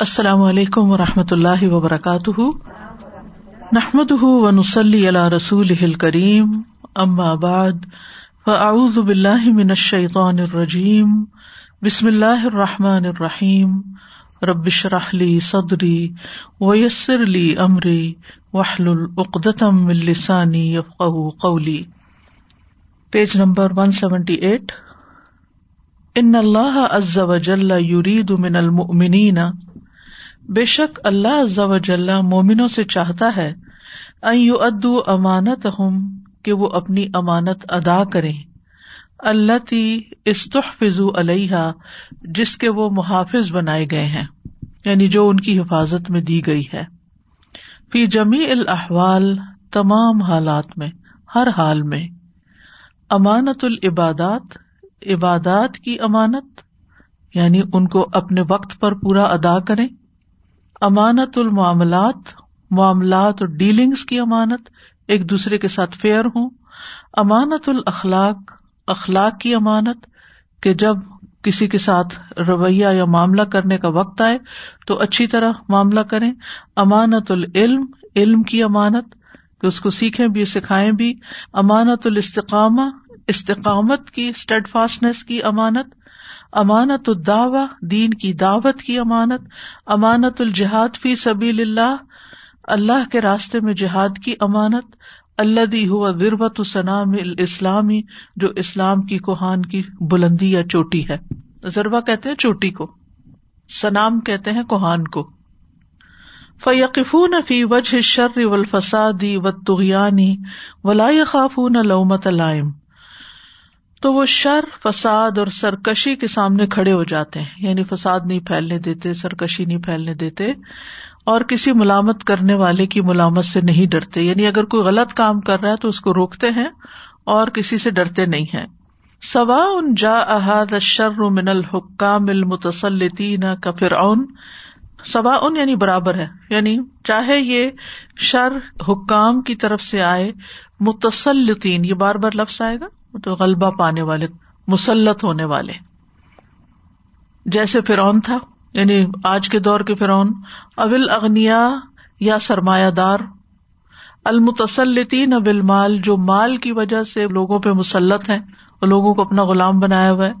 السلام علیکم و رحمۃ اللہ وبرکاتہ۔ نحمد و نسلی اللہ رسول کریم ام آباد فاعوذ باللہ من الشیطان الرجیم۔ بسم اللہ الرحمٰن الرحیم۔ ربش رحلی صدری ویسر علی عمری وحل العقدم السانی یفق قولی۔ Page number one seventy eight. ان اللہ عز وجل یرید من المؤمنین بے شک اللہ جل مومنوں سے چاہتا ہے ادو امانت ہوں کہ وہ اپنی امانت ادا کرے اللہ تی استحفظ علیہ جس کے وہ محافظ بنائے گئے ہیں یعنی جو ان کی حفاظت میں دی گئی ہے۔ فی جمی الاحوال، تمام حالات میں، ہر حال میں۔ امانت العبادات، عبادات کی امانت یعنی ان کو اپنے وقت پر پورا ادا کریں۔ امانت المعاملات، معاملات اور ڈیلنگس کی امانت، ایک دوسرے کے ساتھ فیئر ہوں۔ امانت الاخلاق، اخلاق کی امانت، کہ جب کسی کے ساتھ رویہ یا معاملہ کرنے کا وقت آئے تو اچھی طرح معاملہ کریں۔ امانت العلم، علم کی امانت، کہ اس کو سیکھیں بھی، سکھائیں بھی۔ امانت الاستقامہ، استقامت کی اسٹڈ فاسٹنیس کی امانت۔ امانت الدعوی دین کی دعوت کی امانت امانت الجہاد فی سبیل اللہ اللہ کے راستے میں جہاد کی امانت اللہ دی ہوا وربت السلام اسلامی جو اسلام کی کوہان کی بلندی یا چوٹی ہے۔ ضربہ کہتے ہیں چوٹی کو، سنام کہتے ہیں کوہان کو۔ فیقفون فی وجہ شر و الفسادی و تغیانی ولا خافون لومت علائم تو وہ شر، فساد اور سرکشی کے سامنے کھڑے ہو جاتے ہیں۔ یعنی فساد نہیں پھیلنے دیتے، سرکشی نہیں پھیلنے دیتے۔ اور کسی ملامت کرنے والے کی ملامت سے نہیں ڈرتے۔ یعنی اگر کوئی غلط کام کر رہا ہے تو اس کو روکتے ہیں اور کسی سے ڈرتے نہیں ہیں۔ سوا ان جا احاد شر من الحکام المتسلطین کا فرعون۔ سوا ان یعنی برابر ہے۔ یعنی چاہے یہ شر حکام کی طرف سے آئے، متسلطین، یہ بار بار لفظ آئے گا۔ تو غلبہ پانے والے، مسلط ہونے والے۔ جیسے فرعون تھا یعنی آج کے دور کے فرعون، اول اغنیا یا سرمایہ دار، المتسلطین ابل مال جو مال کی وجہ سے لوگوں پہ مسلط ہیں، اور لوگوں کو اپنا غلام بنایا ہوا ہے۔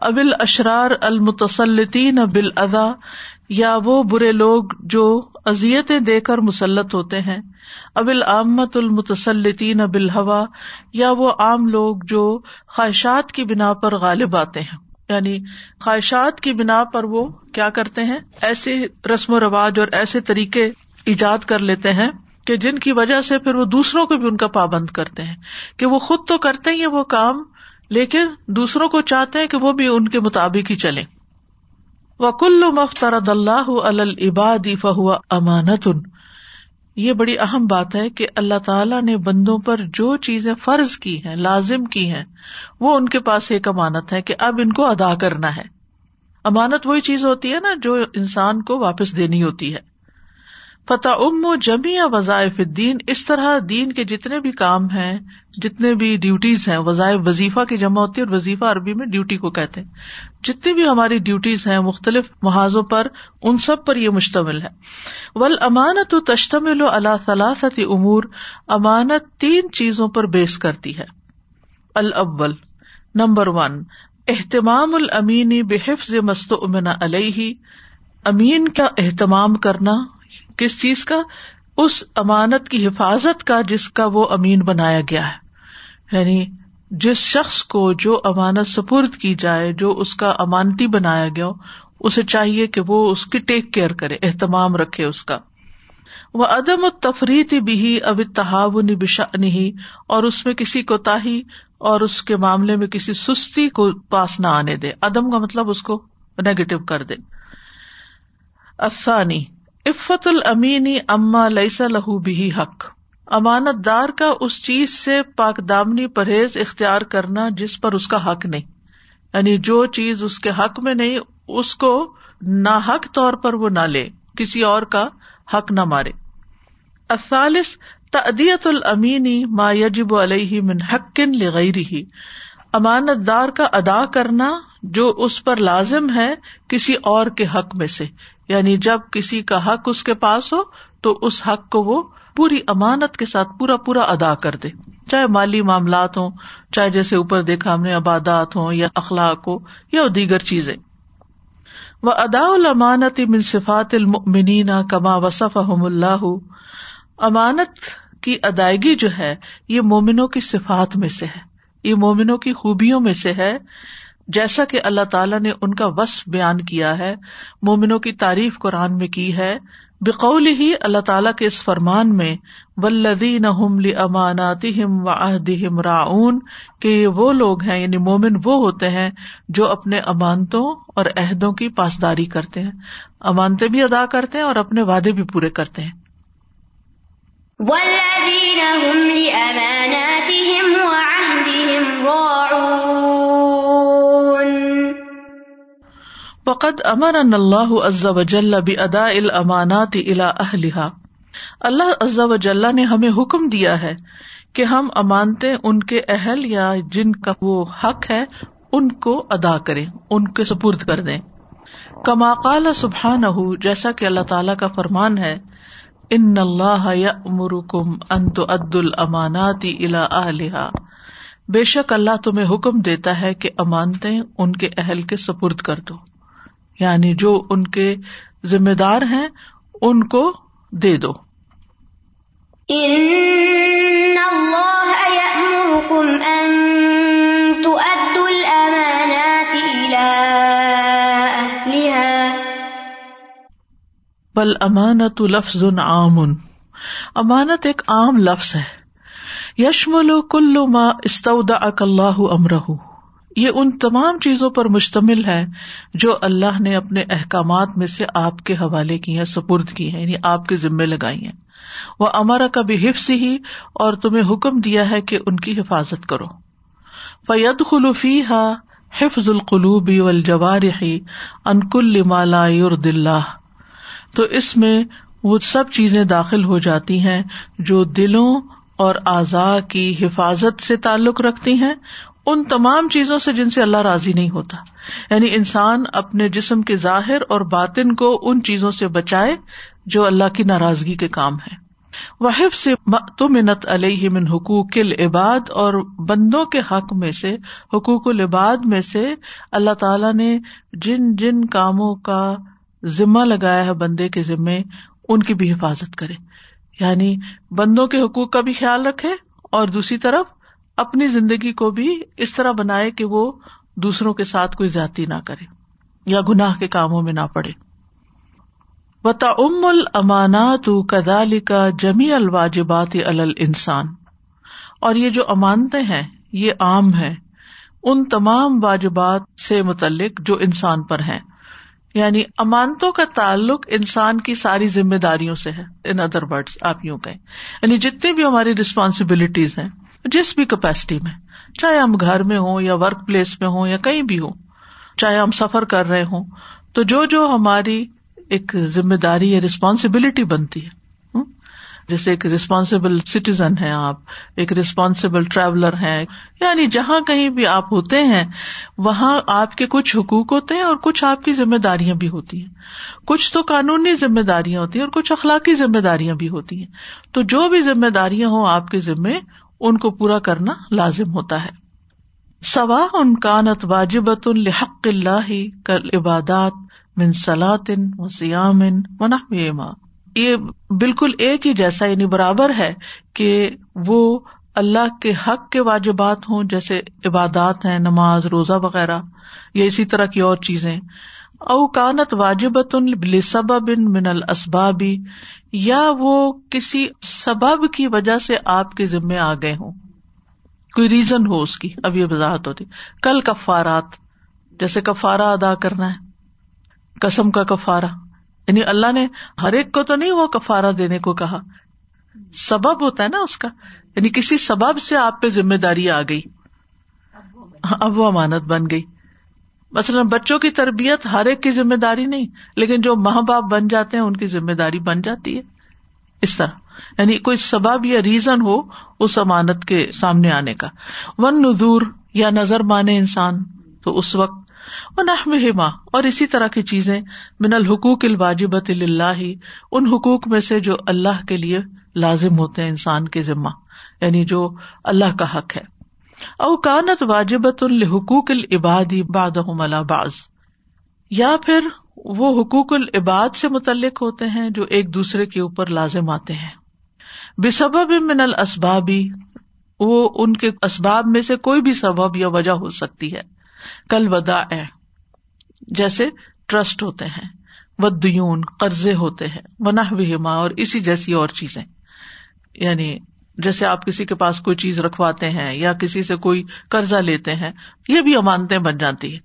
ابل اشرار المتسلطین ابل ادا یا وہ برے لوگ جو ازیتیں دے کر مسلط ہوتے ہیں۔ ابل آمت المتسلطین ابل ہوا یا وہ عام لوگ جو خواہشات کی بنا پر غالب آتے ہیں۔ یعنی خواہشات کی بنا پر وہ کیا کرتے ہیں؟ ایسے رسم و رواج اور ایسے طریقے ایجاد کر لیتے ہیں کہ جن کی وجہ سے پھر وہ دوسروں کو بھی ان کا پابند کرتے ہیں۔ کہ وہ خود تو کرتے ہی وہ کام، لیکن دوسروں کو چاہتے ہیں کہ وہ بھی ان کے مطابق ہی چلے وکل مفترد اللہ العبادی فہو امانت یہ بڑی اہم بات ہے کہ اللہ تعالیٰ نے بندوں پر جو چیزیں فرض کی ہیں، لازم کی ہیں، وہ ان کے پاس ایک امانت ہے کہ اب ان کو ادا کرنا ہے۔ امانت وہی چیز ہوتی ہے نا جو انسان کو واپس دینی ہوتی ہے۔ فتح ام و جمی وظائف دین اس طرح دین کے جتنے بھی کام ہیں، جتنے بھی ڈیوٹیز ہیں، وظائف، وظیفہ کی جمع ہوتی ہے اور وظیفہ عربی میں ڈیوٹی کو کہتے ہیں۔ جتنی بھی ہماری ڈیوٹیز ہیں مختلف محاذوں پر، ان سب پر یہ مشتمل ہے۔ ول امانت و تشتمل و اللہ ثلاثت امور، امانت تین چیزوں پر بیس کرتی ہے۔ الاول، نمبر ون، اہتمام المینی بحفظ مست امن علیہ۔ امین کا اہتمام کرنا کس چیز کا؟ اس امانت کی حفاظت کا جس کا وہ امین بنایا گیا ہے۔ یعنی جس شخص کو جو امانت سپرد کی جائے، جو اس کا امانتی بنایا گیا اسے چاہیے کہ وہ اس کی ٹیک کیئر کرے، اہتمام رکھے اس کا۔ وہ عدم و تفریح بھی اب تحاون بشا نہیں اور اس میں کسی کوتاہی اور اس کے معاملے میں کسی سستی کو پاس نہ آنے دے۔ عدم کا مطلب اس کو نیگیٹو کر دے۔ افسانی عفت المینی اما لئیسا لہو بھی حق۔ امانت دار کا اس چیز سے پاک دامنی پرہیز اختیار کرنا جس پر اس کا حق نہیں۔ یعنی جو چیز اس کے حق میں نہیں، اس کو نا حق طور پر وہ نہ لے، کسی اور کا حق نہ مارے۔ اثالث تعدیت المینی ما یجب علیہ من حق لغیری ہی امانت دار کا ادا کرنا جو اس پر لازم ہے کسی اور کے حق میں سے۔ یعنی جب کسی کا حق اس کے پاس ہو، تو اس حق کو وہ پوری امانت کے ساتھ پورا پورا ادا کر دے۔ چاہے مالی معاملات ہوں، چاہے جیسے اوپر دیکھا ہم نے عبادات ہوں یا اخلاق ہو یا دیگر چیزیں۔ وہ ادا المانت منصفات المنین کما وصف اللہ امانت کی ادائیگی جو ہے، یہ مومنوں کی صفات میں سے ہے۔ یہ مومنوں کی خوبیوں میں سے ہے۔ جیسا کہ اللہ تعالیٰ نے ان کا وصف بیان کیا ہے، مومنوں کی تعریف قرآن میں کی ہے۔ بقول ہی اللہ تعالیٰ کے اس فرمان میں ولدین امانات و عہدہم راؤن کہ یہ وہ لوگ ہیں یعنی مومن وہ ہوتے ہیں جو اپنے امانتوں اور عہدوں کی پاسداری کرتے ہیں۔ امانتے بھی ادا کرتے ہیں اور اپنے وعدے بھی پورے کرتے ہیں۔ فقد امر ان اللہ عز وجل ادا الامانات الى اهلها اللہ عز وجل نے ہمیں حکم دیا ہے کہ ہم امانتے ان کے اہل یا جن کا وہ حق ہے، ان کو ادا کریں، ان کے سپرد کر دیں۔ کما قال سبحانہ جیسا کہ اللہ تعالی کا فرمان ہے، ان اللہ یامرکم ان تؤدوا الامانات الى اهلها بے شک اللہ تمہیں حکم دیتا ہے کہ امانتے ان کے اہل کے سپرد کر دو۔ یعنی جو ان کے ذمے دار ہیں ان کو دے دو۔ بل امانت لفظ عام امانت ایک عام لفظ ہے۔ یشمل کلو ما استعدا اک اللہ امرہ یہ ان تمام چیزوں پر مشتمل ہے جو اللہ نے اپنے احکامات میں سے آپ کے حوالے کی ہیں، سپرد کی ہیں یعنی آپ کے ذمے لگائی ہیں۔ وہ امارا کا بھی حفظ ہی اور تمہیں حکم دیا ہے کہ ان کی حفاظت کرو۔ فید خلوفی ہا حفظ القلوبی والجوارحی انکل مالا اللہ۔ تو اس میں وہ سب چیزیں داخل ہو جاتی ہیں جو دلوں اور اعضاء کی حفاظت سے تعلق رکھتی ہیں۔ ان تمام چیزوں سے جن سے اللہ راضی نہیں ہوتا۔ یعنی انسان اپنے جسم کے ظاہر اور باطن کو ان چیزوں سے بچائے جو اللہ کی ناراضگی کے کام ہے وحف سے تمنت علیہ من حقوق العباد اور بندوں کے حق میں سے، حقوق العباد میں سے اللہ تعالی نے جن جن کاموں کا ذمہ لگایا ہے بندے کے ذمے، ان کی بھی حفاظت کرے۔ یعنی بندوں کے حقوق کا بھی خیال رکھے اور دوسری طرف اپنی زندگی کو بھی اس طرح بنائے کہ وہ دوسروں کے ساتھ کوئی زیادتی نہ کرے یا گناہ کے کاموں میں نہ پڑے۔ وتا ام المانات کدال کا جمی الواجبات انسان اور یہ جو امانتے ہیں، یہ عام ہے ان تمام واجبات سے متعلق جو انسان پر ہیں۔ یعنی امانتوں کا تعلق انسان کی ساری ذمہ داریوں سے ہے۔ ان ادر ورڈ آپ یوں کہیں۔ یعنی جتنی بھی ہماری ریسپانسبلٹیز ہیں جس بھی کیپیسٹی میں، چاہے ہم گھر میں ہوں یا ورک پلیس میں ہوں یا کہیں بھی ہوں، چاہے ہم سفر کر رہے ہوں، تو جو جو ہماری ایک ذمہ داری یا ریسپانسبلٹی بنتی ہے جیسے ایک ریسپانسبل سٹیزن ہے آپ، ایک ریسپانسبل ٹریولر ہیں یعنی جہاں کہیں بھی آپ ہوتے ہیں، وہاں آپ کے کچھ حقوق ہوتے ہیں اور کچھ آپ کی ذمہ داریاں بھی ہوتی ہیں۔ کچھ تو قانونی ذمہ داریاں ہوتی ہیں اور کچھ اخلاقی ذمہ داریاں بھی ہوتی ہیں۔ تو جو بھی ذمہ داریاں ہوں، آپ کے ذمے ان کو پورا کرنا لازم ہوتا ہے۔ سوا ان کانت واجبت الحق اللہ کر عبادات من سلاطن و سیام منا یہ بالکل ایک ہی جیسا یعنی برابر ہے کہ وہ اللہ کے حق کے واجبات ہوں، جیسے عبادات ہیں، نماز، روزہ وغیرہ، یا اسی طرح کی اور چیزیں۔ اوکانت واجبت سبب من الاسبابی یا وہ کسی سبب کی وجہ سے آپ کے ذمے آ گئے ہوں۔ کوئی ریزن ہو اس کی، اب یہ وضاحت ہوتی۔ کل کفارات، جیسے کفارا ادا کرنا ہے۔ کسم کا کفارا یعنی اللہ نے ہر ایک کو تو نہیں وہ کفارا دینے کو کہا۔ سبب ہوتا ہے نا اس کا۔ یعنی کسی سبب سے آپ پہ ذمہ داری آ گئی۔ اب وہ امانت بن گئی۔ مثلاً بچوں کی تربیت ہر ایک کی ذمہ داری نہیں، لیکن جو ماں باپ بن جاتے ہیں، ان کی ذمہ داری بن جاتی ہے۔ اس طرح یعنی کوئی سبب یا ریزن ہو اس امانت کے سامنے آنے کا۔ ون نظور یا نظر مانے انسان، تو اس وقت۔ وہ اور اسی طرح کی چیزیں۔ من الحقوق الواجبت اللہ ان حقوق میں سے جو اللہ کے لیے لازم ہوتے ہیں انسان کے ذمہ یعنی جو اللہ کا حق ہے۔ اوکانت واجبت الحقوق العبادی باد باز یا پھر وہ حقوق العباد سے متعلق ہوتے ہیں جو ایک دوسرے کے اوپر لازم آتے ہیں۔ بے سبب من الاسبابی وہ ان کے اسباب میں سے کوئی بھی سبب یا وجہ ہو سکتی ہے۔ کل ودا جیسے ٹرسٹ ہوتے ہیں، ودیون، قرضے ہوتے ہیں منہ وما اور اسی جیسی اور چیزیں۔ یعنی جیسے آپ کسی کے پاس کوئی چیز رکھواتے ہیں یا کسی سے کوئی قرضہ لیتے ہیں، یہ بھی امانتیں بن جاتی ہے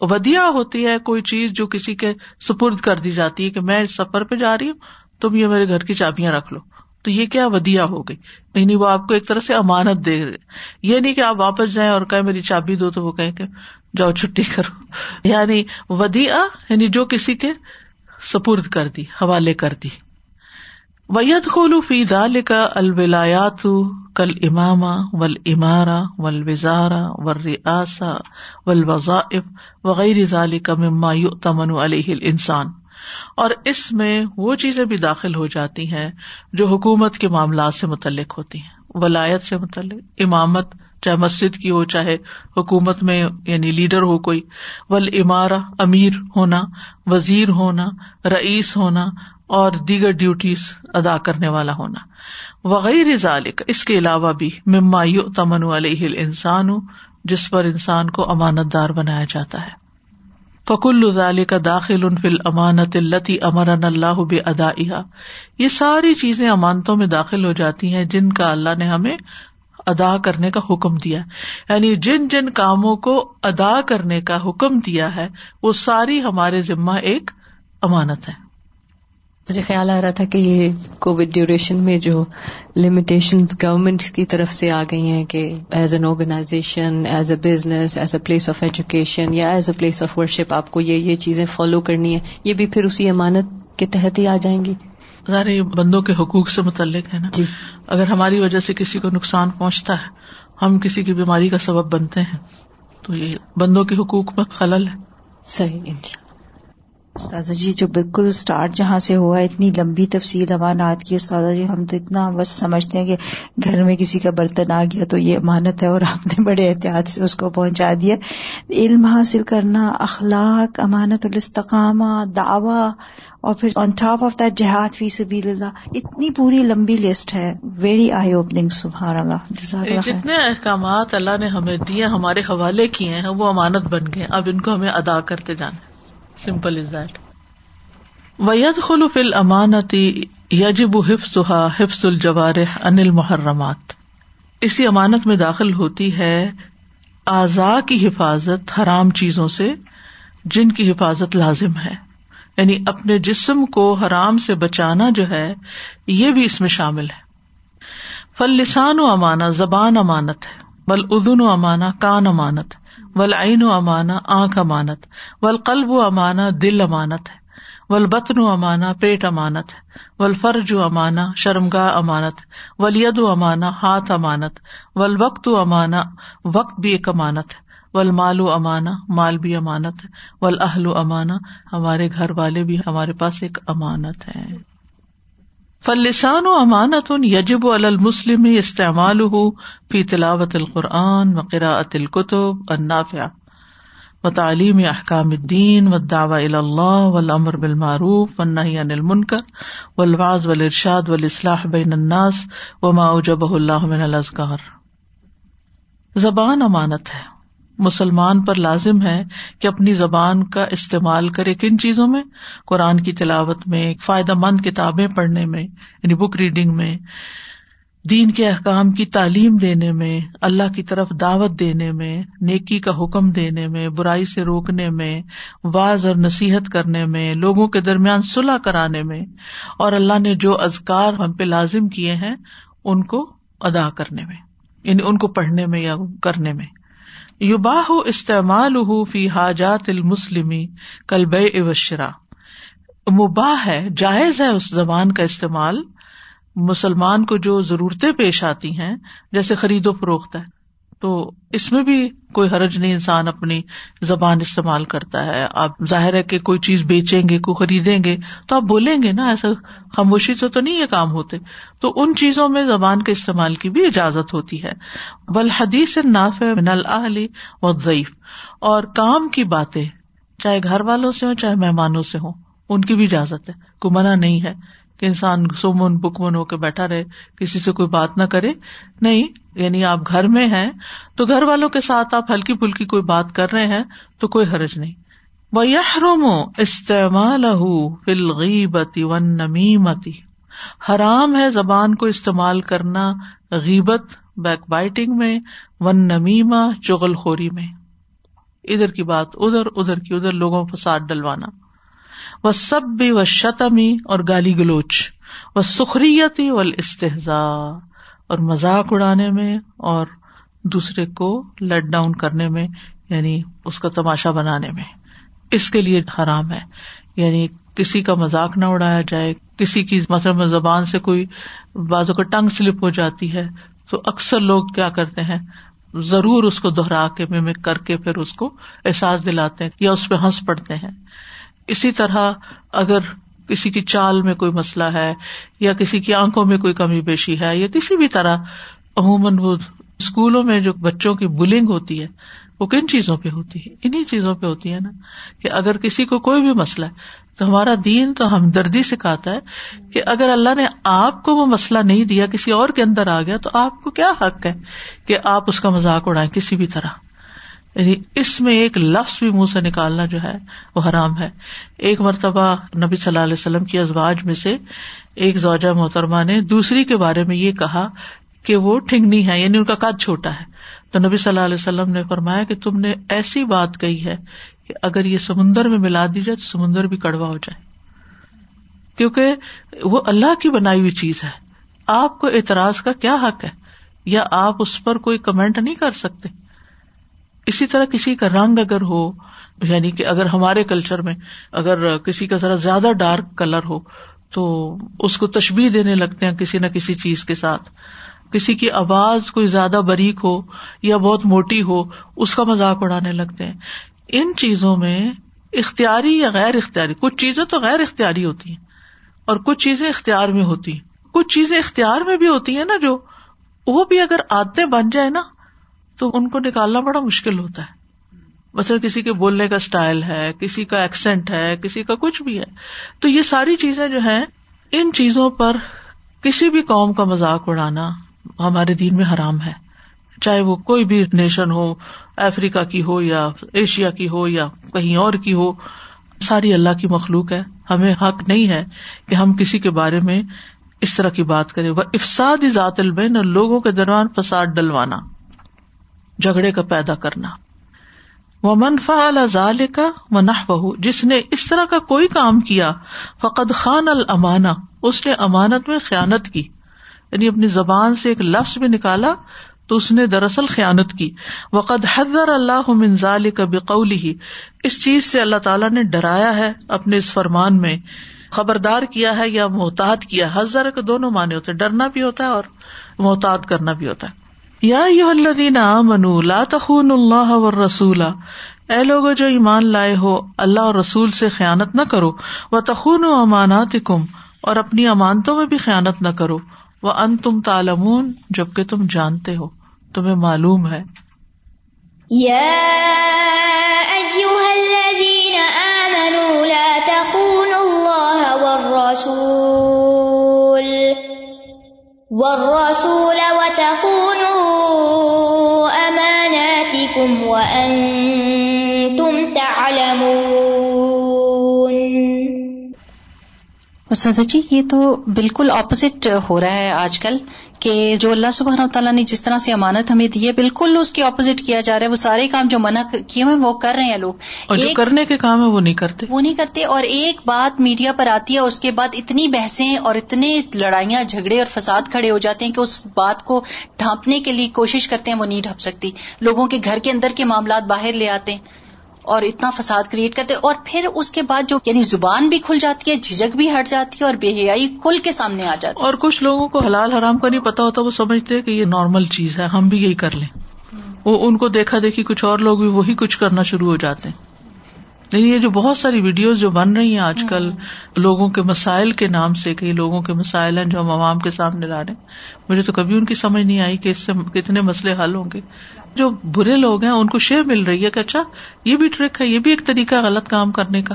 ودیا ہوتی ہے کوئی چیز جو کسی کے سپرد کر دی جاتی ہے کہ میں اس سفر پہ جا رہی ہوں، تم یہ میرے گھر کی چابیاں رکھ لو۔ تو یہ کیا ودیا ہو گئی؟ یعنی وہ آپ کو ایک طرح سے امانت دے رہے یہ نہیں کہ آپ واپس جائیں اور کہ میری چابی دو تو وہ کہیں کہ جاؤ چھٹی کرو۔ یعنی ودیا یعنی جو کسی کے سپرد کر دی، حوالے کر دی۔ ویت خولو فی دال کا الولایات کل امام ول امارا ول وزارا ور ریاسا وظائف وغیرہ ذالی کا مما تمن علیہ انسان اور اس میں وہ چیزیں بھی داخل ہو جاتی ہیں جو حکومت کے معاملات سے متعلق ہوتی ہیں، ولایت سے متعلق، امامت، چاہے مسجد کی ہو، چاہے حکومت میں یعنی لیڈر ہو کوئی ول امارا امیر ہونا، وزیر ہونا، رئیس ہونا اور دیگر ڈیوٹیز ادا کرنے والا ہونا۔ وغیرہ ذالک اس کے علاوہ بھی، مما تمن علیہ انسان جس پر انسان کو امانت دار بنایا جاتا ہے۔ فک الزال کا داخل ان فل امانت التی امرن اللہ بے ادا یہ ساری چیزیں امانتوں میں داخل ہو جاتی ہیں، جن کا اللہ نے ہمیں ادا کرنے کا حکم دیا۔ یعنی جن جن کاموں کو ادا کرنے کا حکم دیا ہے، وہ ساری ہمارے ذمہ ایک امانت ہے۔ مجھے خیال آ رہا تھا کہ یہ کووڈ ڈیوریشن میں جو لمیٹیشن گورمنٹ کی طرف سے آ گئی ہیں کہ as an organization as a business as a place of education یا as a place of worship آپ کو یہ یہ چیزیں فالو کرنی ہے یہ بھی پھر اسی امانت کے تحت ہی آ جائیں گی۔ ظاہر یہ بندوں کے حقوق سے متعلق ہے نا۔ جی۔ اگر ہماری وجہ سے کسی کو نقصان پہنچتا ہے ہم کسی کی بیماری کا سبب بنتے ہیں تو یہ بندوں کے حقوق میں خلل ہے۔ صحیح استاذہ جی جو بالکل اسٹارٹ جہاں سے ہوا ہے، اتنی لمبی تفصیل امانات کی، استاذہ جی ہم تو اتنا بس سمجھتے ہیں کہ گھر میں کسی کا برتن آ گیا تو یہ امانت ہے اور آپ نے بڑے احتیاط سے اس کو پہنچا دیا۔ علم حاصل کرنا، اخلاق، امانت الاستقامہ، دعوی، اور پھر آن ٹاپ آف دیٹ جہاد فی سبیل اللہ اتنی پوری لمبی لسٹ ہے۔ ویری آئی اوپننگ سبحان اللہ جتنے احکامات اللہ نے ہمیں دیے، ہمارے حوالے کیے ہیں، وہ امانت بن گئے۔ اب ان کو ہمیں ادا کرتے جانا سمپل از دیٹ وید خلف المانتی یجب حفظ حفظ الجوار انل محرمات اسی امانت میں داخل ہوتی ہے اعضاء کی حفاظت حرام چیزوں سے جن کی حفاظت لازم ہے۔ یعنی اپنے جسم کو حرام سے بچانا جو ہے، یہ بھی اس میں شامل ہے۔ فل لسان و امانا زبان امانت ہے۔ بل ادن و امانا کان امانت۔ ولعین و امانا آنکھ امانت ول قلب و امانا دل امانت ہے ولبطن و امانا پیٹ امانت ہے ول فرج و امانا شرمگاہ امانت ولید و امانا ہاتھ امانت ول وقت و امانا وقت بھی ایک امانت ہے ول مال و امانا مال بھی امانت ہے ول اہل و امانا ہمارے گھر والے بھی ہمارے پاس ایک امانت ہے۔ فلسان و امانت ان یجب المسلم استعمال ہُو فی تلاوت القرآن و قراءت القتب النافع و تعلیم احکام الدین و دعوی اللہ والامر بالمعروف والنہی عن المنکر والوعظ والارشاد والاصلاح بین الناس وما اوجبہ اللہ من الازگار زبان امانت ہے۔ مسلمان پر لازم ہے کہ اپنی زبان کا استعمال کرے کن چیزوں میں؟ قرآن کی تلاوت میں، فائدہ مند کتابیں پڑھنے میں یعنی بک ریڈنگ میں، دین کے احکام کی تعلیم دینے میں، اللہ کی طرف دعوت دینے میں، نیکی کا حکم دینے میں، برائی سے روکنے میں واض اور نصیحت کرنے میں، لوگوں کے درمیان صلاح کرانے میں، اور اللہ نے جو ازکار ہم پہ لازم کیے ہیں، ان کو ادا کرنے میں یعنی ان کو پڑھنے میں یا کرنے میں۔ یوباہ استعمال فی حاجات المسلمی کلب اوشرا مباح ہے، جائز ہے اس زبان کا استعمال۔ مسلمان کو جو ضرورتیں پیش آتی ہیں، جیسے خرید و فروخت ہے۔ تو اس میں بھی کوئی حرج نہیں، انسان اپنی زبان استعمال کرتا ہے۔ آپ ظاہر ہے کہ کوئی چیز بیچیں گے، کوئی خریدیں گے، تو آپ بولیں گے نا، ایسا خاموشی سے تو نہیں یہ کام ہوتے۔ تو ان چیزوں میں زبان کے استعمال کی بھی اجازت ہوتی ہے۔ بل حدیث ناف من العلی و ضعیف اور کام کی باتیں، چاہے گھر والوں سے ہوں، چاہے مہمانوں سے ہوں، ان کی بھی اجازت ہے، کوئی منع نہیں ہے۔ کہ انسان سومن بکمن ہو کے بیٹھا رہے، کسی سے کوئی بات نہ کرے۔ نہیں یعنی آپ گھر میں ہیں، تو گھر والوں کے ساتھ آپ ہلکی پھلکی کوئی بات کر رہے ہیں، تو کوئی حرج نہیں۔ وہ استعمال فلغیبتی ون نمیمتی حرام ہے زبان کو استعمال کرنا غیبت بیک بائٹنگ میں ون نمیما چغل خوری میں۔ ادھر کی بات ادھر ادھر کی ادھر، لوگوں کو ساتھ ڈلوانا۔ وہ سب بھی و شتمی اور گالی گلوچ و سخریتی و استحزا اور مذاق اڑانے میں اور دوسرے کو لیٹ ڈاؤن کرنے میں یعنی اس کا تماشا بنانے میں۔ اس کے لیے حرام ہے۔ یعنی کسی کا مذاق نہ اڑایا جائے، کسی کی مطلب زبان سے کوئی بازو کا ٹنگ سلپ ہو جاتی ہے، تو اکثر لوگ کیا کرتے ہیں؟ ضرور اس کو دوہرا کے، ممک کر کے پھر اس کو احساس دلاتے ہیں یا اس پہ ہنس پڑتے ہیں۔ اسی طرح اگر کسی کی چال میں کوئی مسئلہ ہے یا کسی کی آنکھوں میں کوئی کمی بیشی ہے یا کسی بھی طرح، عموماً وہ اسکولوں میں جو بچوں کی بلنگ ہوتی ہے، وہ کن چیزوں پہ ہوتی ہے؟ انہیں چیزوں پہ ہوتی ہے نا، کہ اگر کسی کو کوئی بھی مسئلہ ہے، تو ہمارا دین تو ہمدردی سکھاتا ہے کہ اگر اللہ نے آپ کو وہ مسئلہ نہیں دیا، کسی اور کے اندر آ گیا، تو آپ کو کیا حق ہے کہ آپ اس کا مذاق اڑائیں کسی بھی طرح؟ یعنی اس میں ایک لفظ بھی منہ سے نکالنا جو ہے وہ حرام ہے۔ ایک مرتبہ نبی صلی اللہ علیہ وسلم کی ازواج میں سے ایک زوجہ محترمہ نے دوسری کے بارے میں یہ کہا کہ وہ ٹھنگنی ہے یعنی ان کا قد چھوٹا ہے۔ تو نبی صلی اللہ علیہ وسلم نے فرمایا کہ تم نے ایسی بات کہی ہے کہ اگر یہ سمندر میں ملا دی جائے تو سمندر بھی کڑوا ہو جائے۔ کیونکہ وہ اللہ کی بنائی ہوئی چیز ہے۔ آپ کو اعتراض کا کیا حق ہے؟ یا آپ اس پر کوئی کمنٹ نہیں کر سکتے؟ اسی طرح کسی کا رنگ اگر ہو یعنی کہ اگر ہمارے کلچر میں اگر کسی کا ذرا زیادہ ڈارک کلر ہو، تو اس کو تشبیح دینے لگتے ہیں کسی نہ کسی چیز کے ساتھ۔ کسی کی آواز کوئی زیادہ بریک ہو یا بہت موٹی ہو، اس کا مذاق اڑانے لگتے ہیں۔ ان چیزوں میں اختیاری یا غیر اختیاری، کچھ چیزیں تو غیر اختیاری ہوتی ہیں اور کچھ چیزیں اختیار میں ہوتی ہیں۔ کچھ چیزیں اختیار میں بھی ہوتی ہیں نا جو، وہ بھی اگر آدتیں بن جائے نا تو ان کو نکالنا بڑا مشکل ہوتا ہے۔ مثلا کسی کے بولنے کا اسٹائل ہے، کسی کا ایکسینٹ ہے، کسی کا کچھ بھی ہے۔ تو یہ ساری چیزیں جو ہے ان چیزوں پر کسی بھی قوم کا مذاق اڑانا ہمارے دین میں حرام ہے۔ چاہے وہ کوئی بھی نیشن ہو، افریقہ کی ہو یا ایشیا کی ہو یا کہیں اور کی ہو، ساری اللہ کی مخلوق ہے۔ ہمیں حق نہیں ہے کہ ہم کسی کے بارے میں اس طرح کی بات کریں۔ وہ افساد ذات البین اور لوگوں کے درمیان فساد ڈلوانا۔ جھگڑے کا پیدا کرنا۔ وہ منفا ظال کا منہ بہ جس نے اس طرح کا کوئی کام کیا، فقد خان المانا اس نے امانت میں خیانت کی۔ یعنی اپنی زبان سے ایک لفظ بھی نکالا، تو اس نے دراصل خیانت کی۔ وقد حضر اللہ منظال کا بقول ہی اس چیز سے اللہ تعالیٰ نے ڈرایا ہے اپنے اس فرمان میں۔ خبردار کیا ہے یا محتاط کیا حضر کے دونوں معنی ہوتے ڈرنا بھی ہوتا ہے اور محتاط کرنا بھی ہوتا ہے۔ یا لا اللہ و رسول اے لوگ جو ایمان لائے ہو، اللہ اور رسول سے خیانت نہ کرو۔ وہ تخون و امانات کم اور اپنی امانتوں میں بھی خیانت نہ کرو۔ وہ ان تم تالمون جبکہ تم جانتے ہو۔ تمہیں معلوم ہے۔ والرسول استاذ جی یہ تو بالکل اپوزٹ ہو رہا ہے آج کل کہ جو اللہ سبحانہ تعالیٰ نے جس طرح سے امانت ہمیں دی ہے بالکل اس کے اپوزٹ کیا جا رہا ہے۔ وہ سارے کام جو منع کیے ہوئے وہ کر رہے ہیں لوگ۔ اور جو کرنے کے کام ہے وہ نہیں کرتے۔ وہ نہیں کرتے۔ اور ایک بات میڈیا پر آتی ہے اس کے بعد اتنی بحثیں اور اتنے لڑائیاں جھگڑے اور فساد کھڑے ہو جاتے ہیں کہ اس بات کو ڈھانپنے کے لیے کوشش کرتے ہیں وہ نہیں ڈھپ سکتی۔ لوگوں کے گھر کے اندر کے معاملات باہر لے آتے ہیں۔ اور اتنا فساد کریٹ کرتے اور پھر اس کے بعد جو یعنی زبان بھی کھل جاتی ہے جھجک بھی ہٹ جاتی ہے اور بے حیائی کھل کے سامنے آ جاتی ہے۔ اور کچھ لوگوں کو حلال حرام کا نہیں پتا ہوتا، وہ سمجھتے کہ یہ نارمل چیز ہے، ہم بھی یہی کر لیں۔ وہ ان کو دیکھا دیکھی کچھ اور لوگ بھی وہی کچھ کرنا شروع ہو جاتے ہیں۔ لیکن یہ جو بہت ساری ویڈیوز جو بن رہی ہیں آج کل لوگوں کے مسائل کے نام سے، کئی لوگوں کے مسائل ہیں جو ہم عوام کے سامنے لا رہے ہیں۔ مجھے تو کبھی ان کی سمجھ نہیں آئی کہ اس سے کتنے مسئلے حل ہوں گے۔ جو برے لوگ ہیں ان کو شیئر مل رہی ہے کہ اچھا یہ بھی ٹرک ہے یہ بھی ایک طریقہ غلط کام کرنے کا۔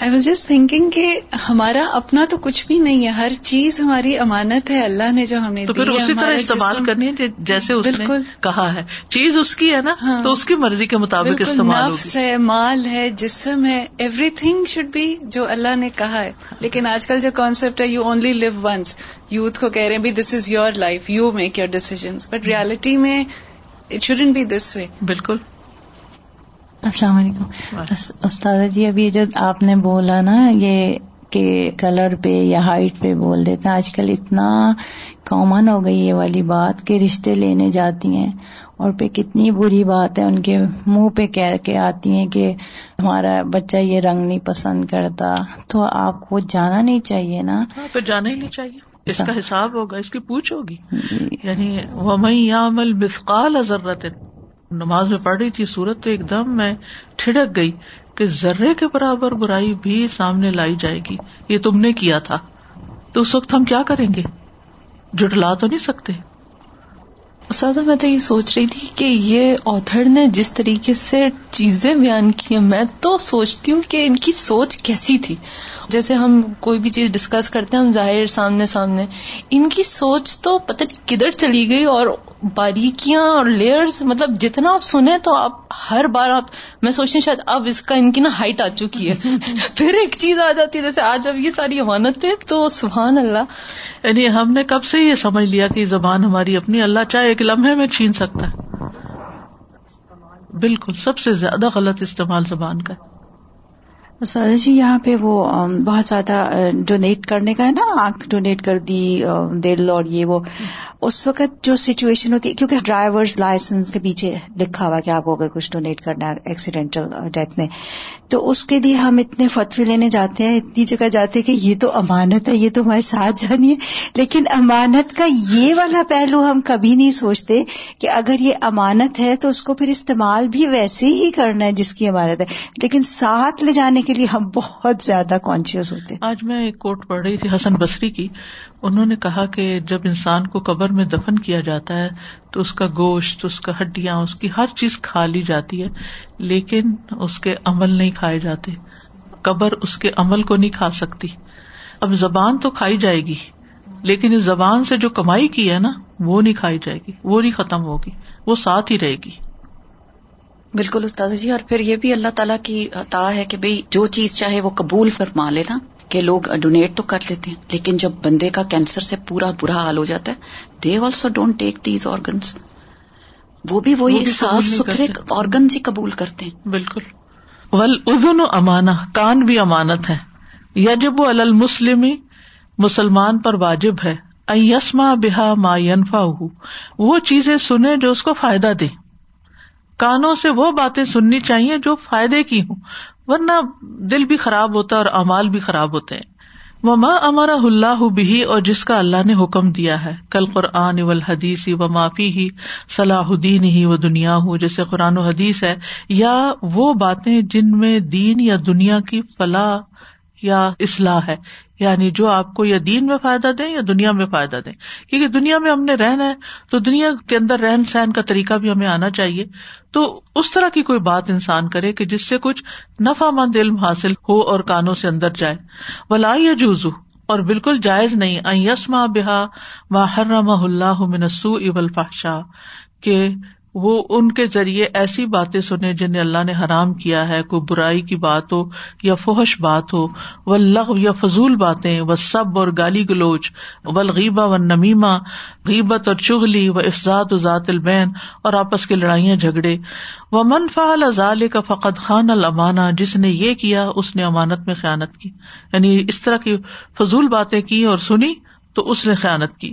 آئی واز جسٹ تھنکنگ کہ ہمارا اپنا تو کچھ بھی نہیں ہے ہر چیز ہماری امانت ہے اللہ نے جو ہمیں تو پھر اسی طرح استعمال کرنی ہے جیسے اس نے کہا ہے۔ چیز اس کی ہے نا ہاں۔ تو اس کی مرضی کے مطابق استعمال نفس ہے مال ہے جسم ہے ایوری تھنگ شوڈ بی جو اللہ نے کہا ہے۔ لیکن آج کل جو کانسیپٹ ہے you only live once youth کو کہہ رہے ہیں this is your life you make your decisions but reality میں it shouldn't be this way بالکل۔ السلام علیکم۔ استاد جی ابھی جو آپ نے بولا نا یہ کہ کلر پہ یا ہائٹ پہ بول دیتے ہیں آج کل اتنا کامن ہو گئی یہ والی بات کہ رشتے لینے جاتی ہیں اور پہ کتنی بری بات ہے ان کے منہ پہ کہہ کے آتی ہیں کہ ہمارا بچہ یہ رنگ نہیں پسند کرتا۔ تو آپ کو جانا نہیں چاہیے نا؟ ہاں، پھر جانا ہی نہیں چاہیے۔ اس کا حساب ہوگا اس کی پوچھ ہوگی۔ یعنی وہ میں عمل ضرورت نماز میں پڑھ رہی تھی سورت تو ایک دم میں ٹھڑک گئی کہ ذرے کے برابر برائی بھی سامنے لائی جائے گی۔ یہ تم نے کیا تھا۔ تو اس وقت ہم کیا کریں گے؟ جٹلا تو نہیں سکتے۔ سادہ میں تو یہ سوچ رہی تھی کہ یہ آتھر نے جس طریقے سے چیزیں بیان کی ہیں، میں تو سوچتی ہوں کہ ان کی سوچ کیسی تھی۔ جیسے ہم کوئی بھی چیز ڈسکس کرتے ہیں، ہم ظاہر سامنے سامنے، ان کی سوچ تو پتہ کدھر چلی گئی اور باریکیاں اور لیئرز مطلب جتنا آپ سنیں تو آپ ہر بار آپ میں سوچتی ہوں شاید اب اس کا ان کی نا ہائٹ آ چکی ہے۔ پھر ایک چیز آ جاتی ہے جیسے آج اب یہ ساری امانت ہے تو سبحان اللہ۔ یعنی ہم نے کب سے یہ سمجھ لیا کہ زبان ہماری اپنی اللہ چاہے ایک لمحے میں چھین سکتا ہے۔ بالکل سب سے زیادہ غلط استعمال زبان کا سر جی یہاں پہ وہ بہت زیادہ ڈونیٹ کرنے کا ہے نا، آنکھ ڈونیٹ کر دی دل اور یہ وہ۔ اس وقت جو سچویشن ہوتی ہے کیونکہ ڈرائیورز لائسنس کے پیچھے لکھا ہوا کہ آپ کو اگر کچھ ڈونیٹ کرنا ہے ایکسیڈینٹل ڈیتھ میں، تو اس کے لیے ہم اتنے فتوی لینے جاتے ہیں، اتنی جگہ جاتے ہیں کہ یہ تو امانت ہے، یہ تو ہمارے ساتھ جانی ہے۔ لیکن امانت کا یہ والا پہلو ہم کبھی نہیں سوچتے کہ اگر یہ امانت ہے تو اس کو پھر استعمال بھی ویسے ہی کرنا ہے جس کی امانت ہے۔ لیکن ساتھ لے جانے کے لیے ہم بہت زیادہ کانشیس ہوتے آج میں ایک کوٹ پڑھ رہی تھی حسن بصری کی۔ انہوں نے کہا کہ جب انسان کو قبر میں دفن کیا جاتا ہے تو اس کا گوشت، اس کا ہڈیاں، اس کی ہر چیز کھا لی جاتی ہے، لیکن اس کے عمل نہیں کھائے جاتے۔ قبر اس کے عمل کو نہیں کھا سکتی۔ اب زبان تو کھائی جائے گی، لیکن اس زبان سے جو کمائی کی ہے نا، وہ نہیں کھائی جائے گی، وہ نہیں ختم ہوگی، وہ ساتھ ہی رہے گی۔ بالکل استاد جی اور پھر یہ بھی اللہ تعالیٰ کی عطا ہے کہ بھائی جو چیز چاہے وہ قبول فرما لے نا کہ لوگ ڈونیٹ تو کر لیتے ہیں لیکن جب بندے کا کینسر سے پورا برا حال ہو جاتا ہے they also don't take these organs وہ بھی وہی صاف ستھرے آرگن ہی قبول کرتے ہیں۔ بالکل۔ ول ادن امانا کان بھی امانت ہے۔ یجب المسلم مسلمان پر واجب ہے۔ یسما بحا ما ینفا وہ چیزیں سنے جو اس کو فائدہ دے کانوں سے وہ باتیں سننی چاہیے جو فائدے کی ہوں، ورنہ دل بھی خراب ہوتا ہے اور امال بھی خراب ہوتے ہیں۔ وہ ماں امارا اللہ بھی اور جس کا اللہ نے حکم دیا ہے۔ کل قرآن و الحدیث و معافی ہی صلاح الدین ہی و دنیا ہوں جیسے قرآن و حدیث ہے، یا وہ باتیں جن میں دین یا دنیا کی فلاح یا اصلاح ہے یعنی جو آپ کو یا دین میں فائدہ دیں یا دنیا میں فائدہ دیں۔ کیونکہ دنیا میں ہم نے رہنا ہے، تو دنیا کے اندر رہن سہن کا طریقہ بھی ہمیں آنا چاہیے۔ تو اس طرح کی کوئی بات انسان کرے کہ جس سے کچھ نفا مند علم حاصل ہو اور کانوں سے اندر جائے۔ ولا یا جوزو اور بالکل جائز نہیں۔ یسما بحا محرم اللہ منسو ابل فاشا کہ وہ ان کے ذریعے ایسی باتیں سنے جنہیں اللہ نے حرام کیا ہے، کوئی برائی کی بات ہو یا فحش بات ہو و لغ یا فضول باتیں و سب اور گالی گلوچ و غیبہ و نمیما غیبت اور چگلی و افزاد و ذات البین اور آپس کی لڑائیاں جھگڑے۔ و منفا ازال کا فقط خان المانا جس نے یہ کیا اس نے امانت میں خیانت کی۔ یعنی اس طرح کی فضول باتیں کی اور سنی تو اس نے خیانت کی۔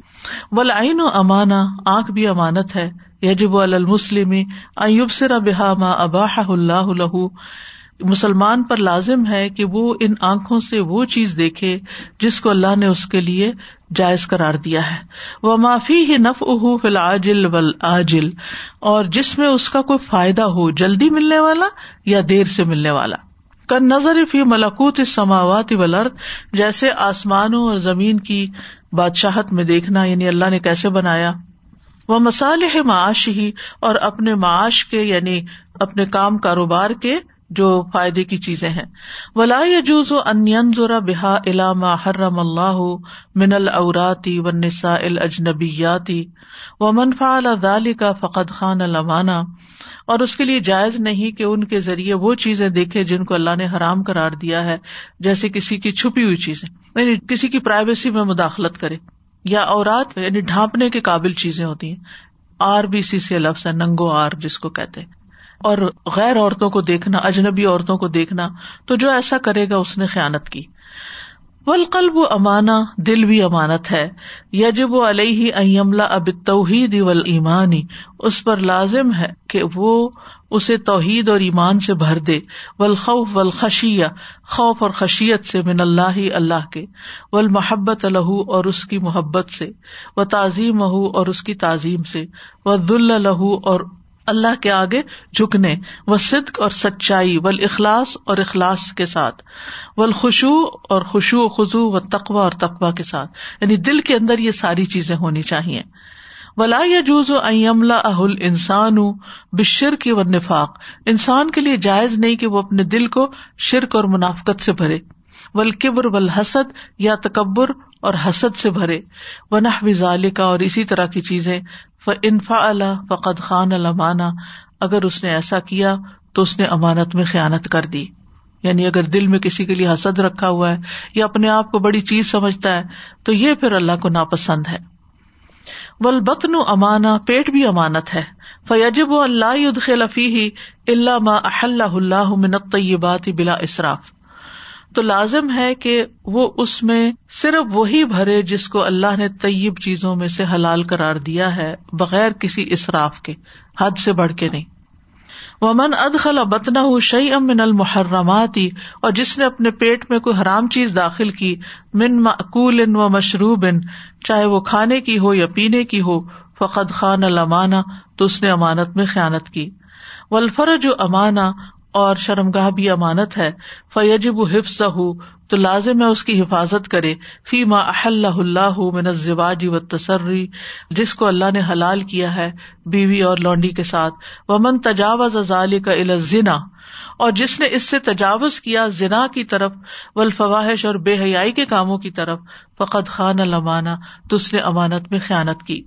ولعین و امانا آنکھ بھی امانت ہے۔ یجب المسلم ایوب سرا بحا ما اباہ اللہ لہو مسلمان پر لازم ہے کہ وہ ان آنکھوں سے وہ چیز دیکھے جس کو اللہ نے اس کے لیے جائز قرار دیا ہے۔ وہ معافی ہی نف اہ فل آجل ول آجل اور جس میں اس کا کوئی فائدہ ہو، جلدی ملنے والا یا دیر سے ملنے والا۔ کن نظر فی ملکوت اس سماوات ولرد جیسے آسمانوں اور زمین کی بادشاہت میں دیکھنا یعنی اللہ نے کیسے بنایا؟ وہ مسالح معاش ہی اور اپنے معاش کے یعنی اپنے کام کاروبار کے جو فائدے کی چیزیں ہیں۔ ولا یجوز ان ذرا بحا علامہ حرم اللہ من العراتی و نسا الاجنبیاتی و منفا الدالی کا فقد خان المانا اور اس کے لیے جائز نہیں کہ ان کے ذریعے وہ چیزیں دیکھے جن کو اللہ نے حرام قرار دیا ہے، جیسے کسی کی چھپی ہوئی چیزیں یعنی کسی کی پرائیویسی میں مداخلت کرے یا اورات یعنی ڈھانپنے کے قابل چیزیں ہوتی ہیں۔ آر بی سی سے لفظ ہے، ننگو آر جس کو کہتے ہیں۔ اور غیر عورتوں کو دیکھنا، اجنبی عورتوں کو دیکھنا، تو جو ایسا کرے گا اس نے خیالت کی۔ ولقلب امانا دل بھی امانت ہے۔ یجب و علیہ ایملا اب توحید ول ایمانی اس پر لازم ہے کہ وہ اسے توحید اور ایمان سے بھر دے۔ ولخوف ولخشیہ خوف اور خشیت سے من اللہ اللہ کے۔ ول محبت الح اور اس کی محبت سے۔ و تعظیم اور اس کی تعظیم سے۔ و دل الح اور اللہ کے آگے جھکنے و صدق اور سچائی و اخلاص اور اخلاص کے ساتھ و اور خوشو خزو و تقوا اور تقوا کے ساتھ۔ یعنی دل کے اندر یہ ساری چیزیں ہونی چاہیے۔ ولا یا جوز و ایملا اہل انسان بشر کی و نفاق انسان کے لیے جائز نہیں کہ وہ اپنے دل کو شرک اور منافقت سے بھرے۔ ولکبر ول حسد یا تکبر اور حسد سے بھرے۔ و نہ کا اور اسی طرح کی چیزیں۔ انفا اللہ فقد خان المانا اگر اس نے ایسا کیا تو اس نے امانت میں خیانت کر دی۔ یعنی اگر دل میں کسی کے لیے حسد رکھا ہوا ہے یا اپنے آپ کو بڑی چیز سمجھتا ہے تو یہ پھر اللہ کو ناپسند ہے۔ ولبتن امانا پیٹ بھی امانت ہے۔ فیجب و اللہ خلفی ہی اللہ ما اللہ منت طیبات بلا اصراف تو لازم ہے کہ وہ اس میں صرف وہی بھرے جس کو اللہ نے طیب چیزوں میں سے حلال قرار دیا ہے، بغیر کسی اصراف کے، حد سے بڑھ کے نہیں۔ وہ من ادخلا بتنا ہو شعی امن المحرماتی اور جس نے اپنے پیٹ میں کوئی حرام چیز داخل کی، من معقول و مشروب ان چاہے وہ کھانے کی ہو یا پینے کی ہو، فقد خان المانا تو اس نے امانت میں خیانت کی۔ ولفرج امانا اور شرمگاہ بھی امانت ہے۔ فیجب حفظ تو لازم ہے اس کی حفاظت کرے۔ فی ما احلہ اللہ من الزواج و تسری جس کو اللہ نے حلال کیا ہے بیوی اور لونڈی کے ساتھ۔ ومن تجاوز ذلك الى الزنا، اور جس نے اس سے تجاوز کیا زنا کی طرف و الفواہش اور بے حیائی کے کاموں کی طرف فقط خان المانا تو اس نے امانت میں خیانت کی۔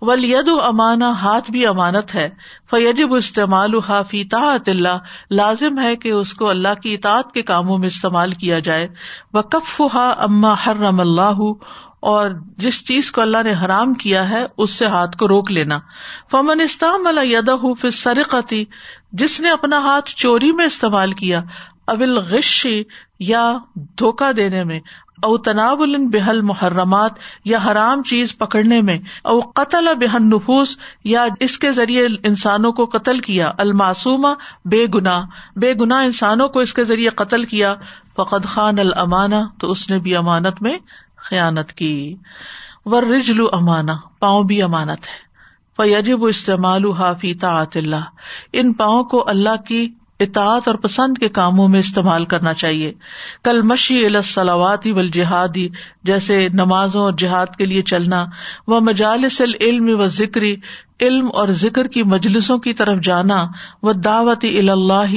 ولید امانا ہاتھ بھی امانت ہے۔ فیجب استعمال فی طاعت اللہ لازم ہے کہ اس کو اللہ کی اطاعت کے کاموں میں استعمال کیا جائے۔ وہ کف ہا اما حرم اللہ اور جس چیز کو اللہ نے حرام کیا ہے، اس سے ہاتھ کو روک لینا۔ فمن استعمال اللہ یدا پھر سرقتی جس نے اپنا ہاتھ چوری میں استعمال کیا ابل غشی یا دھوکا دینے میں۔ او تناب بحل محرمات یا حرام چیز پکڑنے میں، او قتل بحن نفوس یا اس کے ذریعے انسانوں کو قتل کیا الماسوما بے گنا بے گنا انسانوں کو اس کے ذریعے قتل کیا۔ فقد خان المانا تو اس نے بھی امانت میں خیانت کی۔ ور رجلو امانا پاؤں بھی امانت ہے۔ فیجب استعمال حافی تعط اللہ۔ ان پاؤں کو اللہ کی اطاعت اور پسند کے کاموں میں استعمال کرنا چاہیے۔ کل مشی السلاواتی و جہادی جیسے نمازوں اور جہاد کے لیے چلنا، و مجالس العلم و ذکری علم اور ذکر کی مجلسوں کی طرف جانا، و دعوت اللہ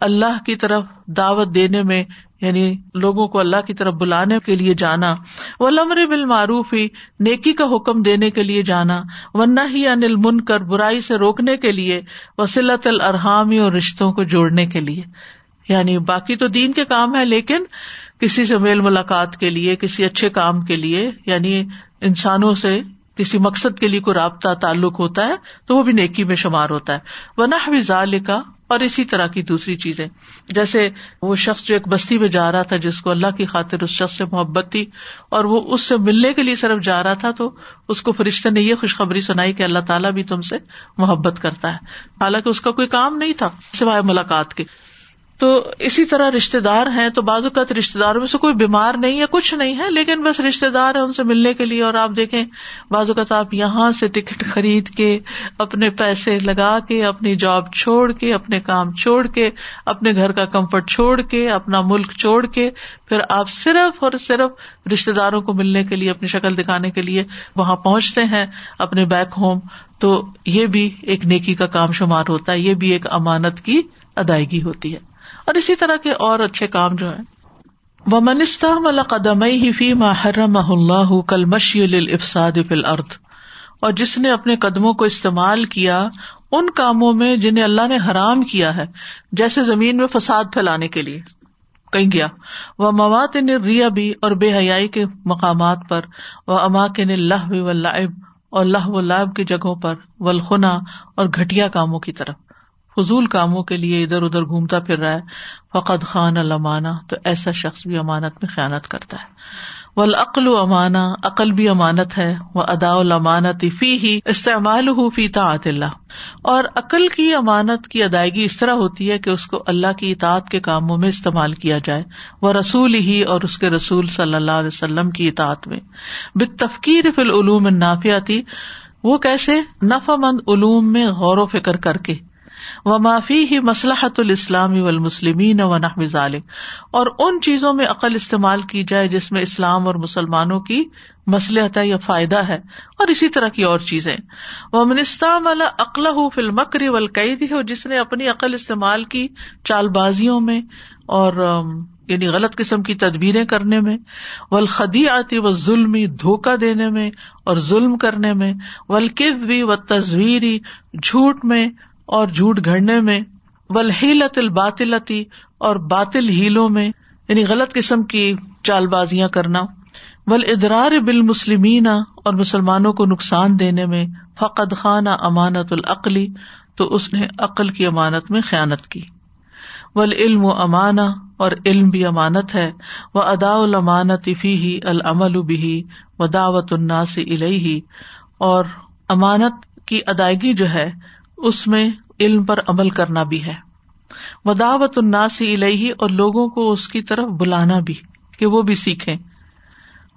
اللہ کی طرف دعوت دینے میں یعنی لوگوں کو اللہ کی طرف بلانے کے لیے جانا و لمر بال معروف ہی نیکی کا حکم دینے کے لیے جانا ورنہ ہی انل من کر برائی سے روکنے کے لیے وسیلت الرحامی اور رشتوں کو جوڑنے کے لیے۔ یعنی باقی تو دین کے کام ہے لیکن کسی سے میل ملاقات کے لیے، کسی اچھے کام کے لیے یعنی انسانوں سے کسی مقصد کے لیے کوئی رابطہ تعلق ہوتا ہے، تو وہ بھی نیکی میں شمار ہوتا ہے۔ وہ نہ کا اور اسی طرح کی دوسری چیزیں۔ جیسے وہ شخص جو ایک بستی میں جا رہا تھا، جس کو اللہ کی خاطر اس شخص سے محبت تھی، اور وہ اس سے ملنے کے لیے صرف جا رہا تھا، تو اس کو فرشتے نے یہ خوشخبری سنائی کہ اللہ تعالیٰ بھی تم سے محبت کرتا ہے۔ حالانکہ اس کا کوئی کام نہیں تھا سوائے ملاقات کے۔ تو اسی طرح رشتے دار ہیں تو بعض اوقات رشتے داروں میں سے کوئی بیمار نہیں ہے کچھ نہیں ہے، لیکن بس رشتے دار ہے ان سے ملنے کے لیے اور آپ دیکھیں، بعض اوقات آپ یہاں سے ٹکٹ خرید کے اپنے پیسے لگا کے، اپنی جاب چھوڑ کے، اپنے کام چھوڑ کے، اپنے گھر کا کمفرٹ چھوڑ کے، اپنا ملک چھوڑ کے، پھر آپ صرف اور صرف رشتے داروں کو ملنے کے لیے، اپنی شکل دکھانے کے لیے وہاں پہنچتے ہیں، اپنے بیک ہوم، تو یہ بھی ایک نیکی کا کام شمار ہوتا ہے، یہ بھی ایک امانت کی ادائیگی ہوتی ہے۔ اور اسی طرح کے اور اچھے کام جو ہیں۔ وہ منستا ملا قدم ہی فی محرم اللہ کل مشی الفساد فل ارد اور جس نے اپنے قدموں کو استعمال کیا، ان کاموں میں جنہیں اللہ نے حرام کیا ہے، جیسے زمین میں فساد پھیلانے کے لیے۔ کہیں گیا۔ وہ مواد نے ریا بھی اور بے حیائی کے مقامات پر۔ وہ اما کے نے لہ و لائب اور لہ و لائب کی جگہوں پر۔ ولخنا اور گٹیا کاموں کی طرف۔ فضول کاموں کے لیے ادھر ادھر گھومتا پھر رہا ہے۔ فقط خان المانا تو ایسا شخص بھی امانت میں خیالت کرتا ہے۔ ولعقل و امانا عقل بھی امانت ہے۔ وہ ادا الامانت فی ہی استعمال ہو فی تعط اللہ اور عقل کی امانت کی ادائیگی اس طرح ہوتی ہے کہ اس کو اللہ کی اطاعت کے کاموں میں استعمال کیا جائے۔ وہ رسول ہی اور اس کے رسول صلی اللہ علیہ وسلم کی اطاعت میں۔ بتفکیر فی العلوم نافیاتی وہ کیسے؟ نفع مند علوم میں غور و فکر کر کے۔ و معافی ہی مسلحت الاسلامی والمسلمین و نحو ذالک، اور ان چیزوں میں عقل استعمال کی جائے جس میں اسلام اور مسلمانوں کی مسلحت یا فائدہ ہے، اور اسی طرح کی اور چیزیں۔ وہ عقل فل مکری ولقید ہو جس نے اپنی عقل استعمال کی چال بازیوں میں اور یعنی غلط قسم کی تدبیریں کرنے میں ولخدی آتی و ظلم دھوکا دینے میں اور ظلم کرنے میں ولکد بھی و تصویری جھوٹ میں اور جھوٹ گھڑنے میں ولحیلت الباطلتی اور باطل ہیلوں میں یعنی غلط قسم کی چال بازیاں کرنا ول ادرار بال مسلمین اور مسلمانوں کو نقصان دینے میں، فقد خانہ امانت العقلی تو اس نے عقل کی امانت میں خیانت کی۔ ول علم و امانا اور علم بھی امانت ہے وہ ادا المانت فی ہی العمل بھی و دعوت الناس الہی اور امانت کی ادائیگی جو ہے اس میں علم پر عمل کرنا بھی ہے۔ وداوت الناسی الہی اور لوگوں کو اس کی طرف بلانا بھی، کہ وہ بھی سیکھیں۔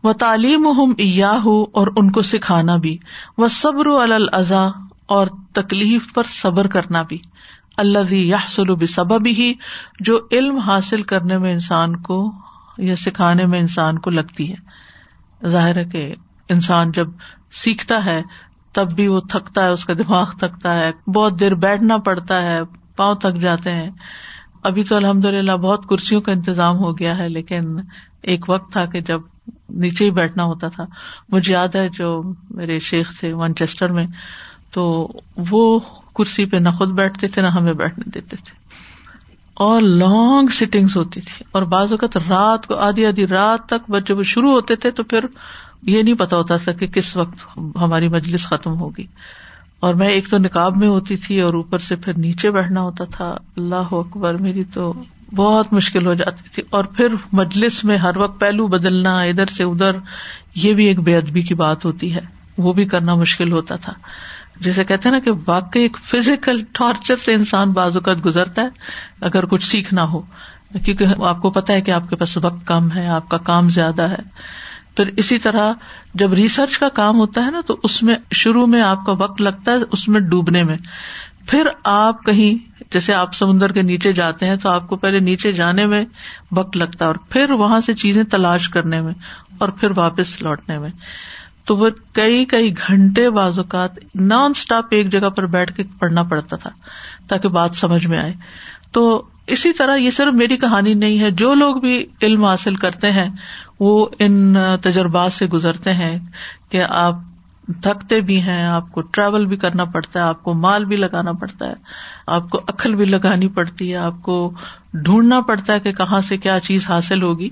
وہ تعلیم ہم ہو اور ان کو سکھانا بھی۔ وہ صبر الزا اور تکلیف پر صبر کرنا بھی۔ اللہ یا سبب ہی جو علم حاصل کرنے میں انسان کو یا سکھانے میں انسان کو لگتی ہے۔ ظاہر ہے کہ انسان جب سیکھتا ہے تب بھی وہ تھکتا ہے، اس کا دماغ تھکتا ہے، بہت دیر بیٹھنا پڑتا ہے، پاؤں تھک جاتے ہیں۔ ابھی تو الحمد للہ بہت کرسیوں کا انتظام ہو گیا ہے، لیکن ایک وقت تھا کہ جب نیچے ہی بیٹھنا ہوتا تھا۔ مجھے یاد ہے جو میرے شیخ تھے مانچیسٹر میں، تو وہ کرسی پہ نہ خود بیٹھتے تھے، نہ ہمیں بیٹھنے دیتے تھے۔ اور لانگ سیٹنگس ہوتی تھی۔ اور بعض اوقات رات کو، آدھی آدھی رات تک جب شروع ہوتے تھے، تو پھر یہ نہیں پتا ہوتا تھا کہ کس وقت ہماری مجلس ختم ہوگی۔ اور میں ایک تو نکاب میں ہوتی تھی اور اوپر سے پھر نیچے بیٹھنا ہوتا تھا۔ اللہ اکبر، میری تو بہت مشکل ہو جاتی تھی۔ اور پھر مجلس میں ہر وقت پہلو بدلنا، ادھر سے ادھر، یہ بھی ایک بے ادبی کی بات ہوتی ہے۔ وہ بھی کرنا مشکل ہوتا تھا۔ جیسے کہتے ہیں نا کہ واقعی ایک فزیکل ٹارچر سے انسان بعض اوقات گزرتا ہے، اگر کچھ سیکھنا ہو۔ کیونکہ آپ کو پتا ہے کہ آپ کے پاس وقت کم ہے، آپ کا کام زیادہ ہے۔ پھر اسی طرح جب ریسرچ کا کام ہوتا ہے نا، تو اس میں شروع میں آپ کا وقت لگتا ہے، اس میں ڈوبنے میں۔ پھر آپ کہیں، جیسے آپ سمندر کے نیچے جاتے ہیں، تو آپ کو پہلے نیچے جانے میں وقت لگتا ہے اور پھر وہاں سے چیزیں تلاش کرنے میں اور پھر واپس لوٹنے میں۔ تو وہ کئی کئی گھنٹے بعض اوقات نان اسٹاپ ایک جگہ پر بیٹھ کے پڑھنا پڑتا تھا، تاکہ بات سمجھ میں آئے۔ تو اسی طرح یہ صرف میری کہانی نہیں ہے، جو لوگ بھی علم حاصل کرتے ہیں وہ ان تجربات سے گزرتے ہیں کہ آپ تھکتے بھی ہیں، آپ کو ٹریول بھی کرنا پڑتا ہے، آپ کو مال بھی لگانا پڑتا ہے، آپ کو عقل بھی لگانی پڑتی ہے، آپ کو ڈھونڈنا پڑتا ہے کہ کہاں سے کیا چیز حاصل ہوگی۔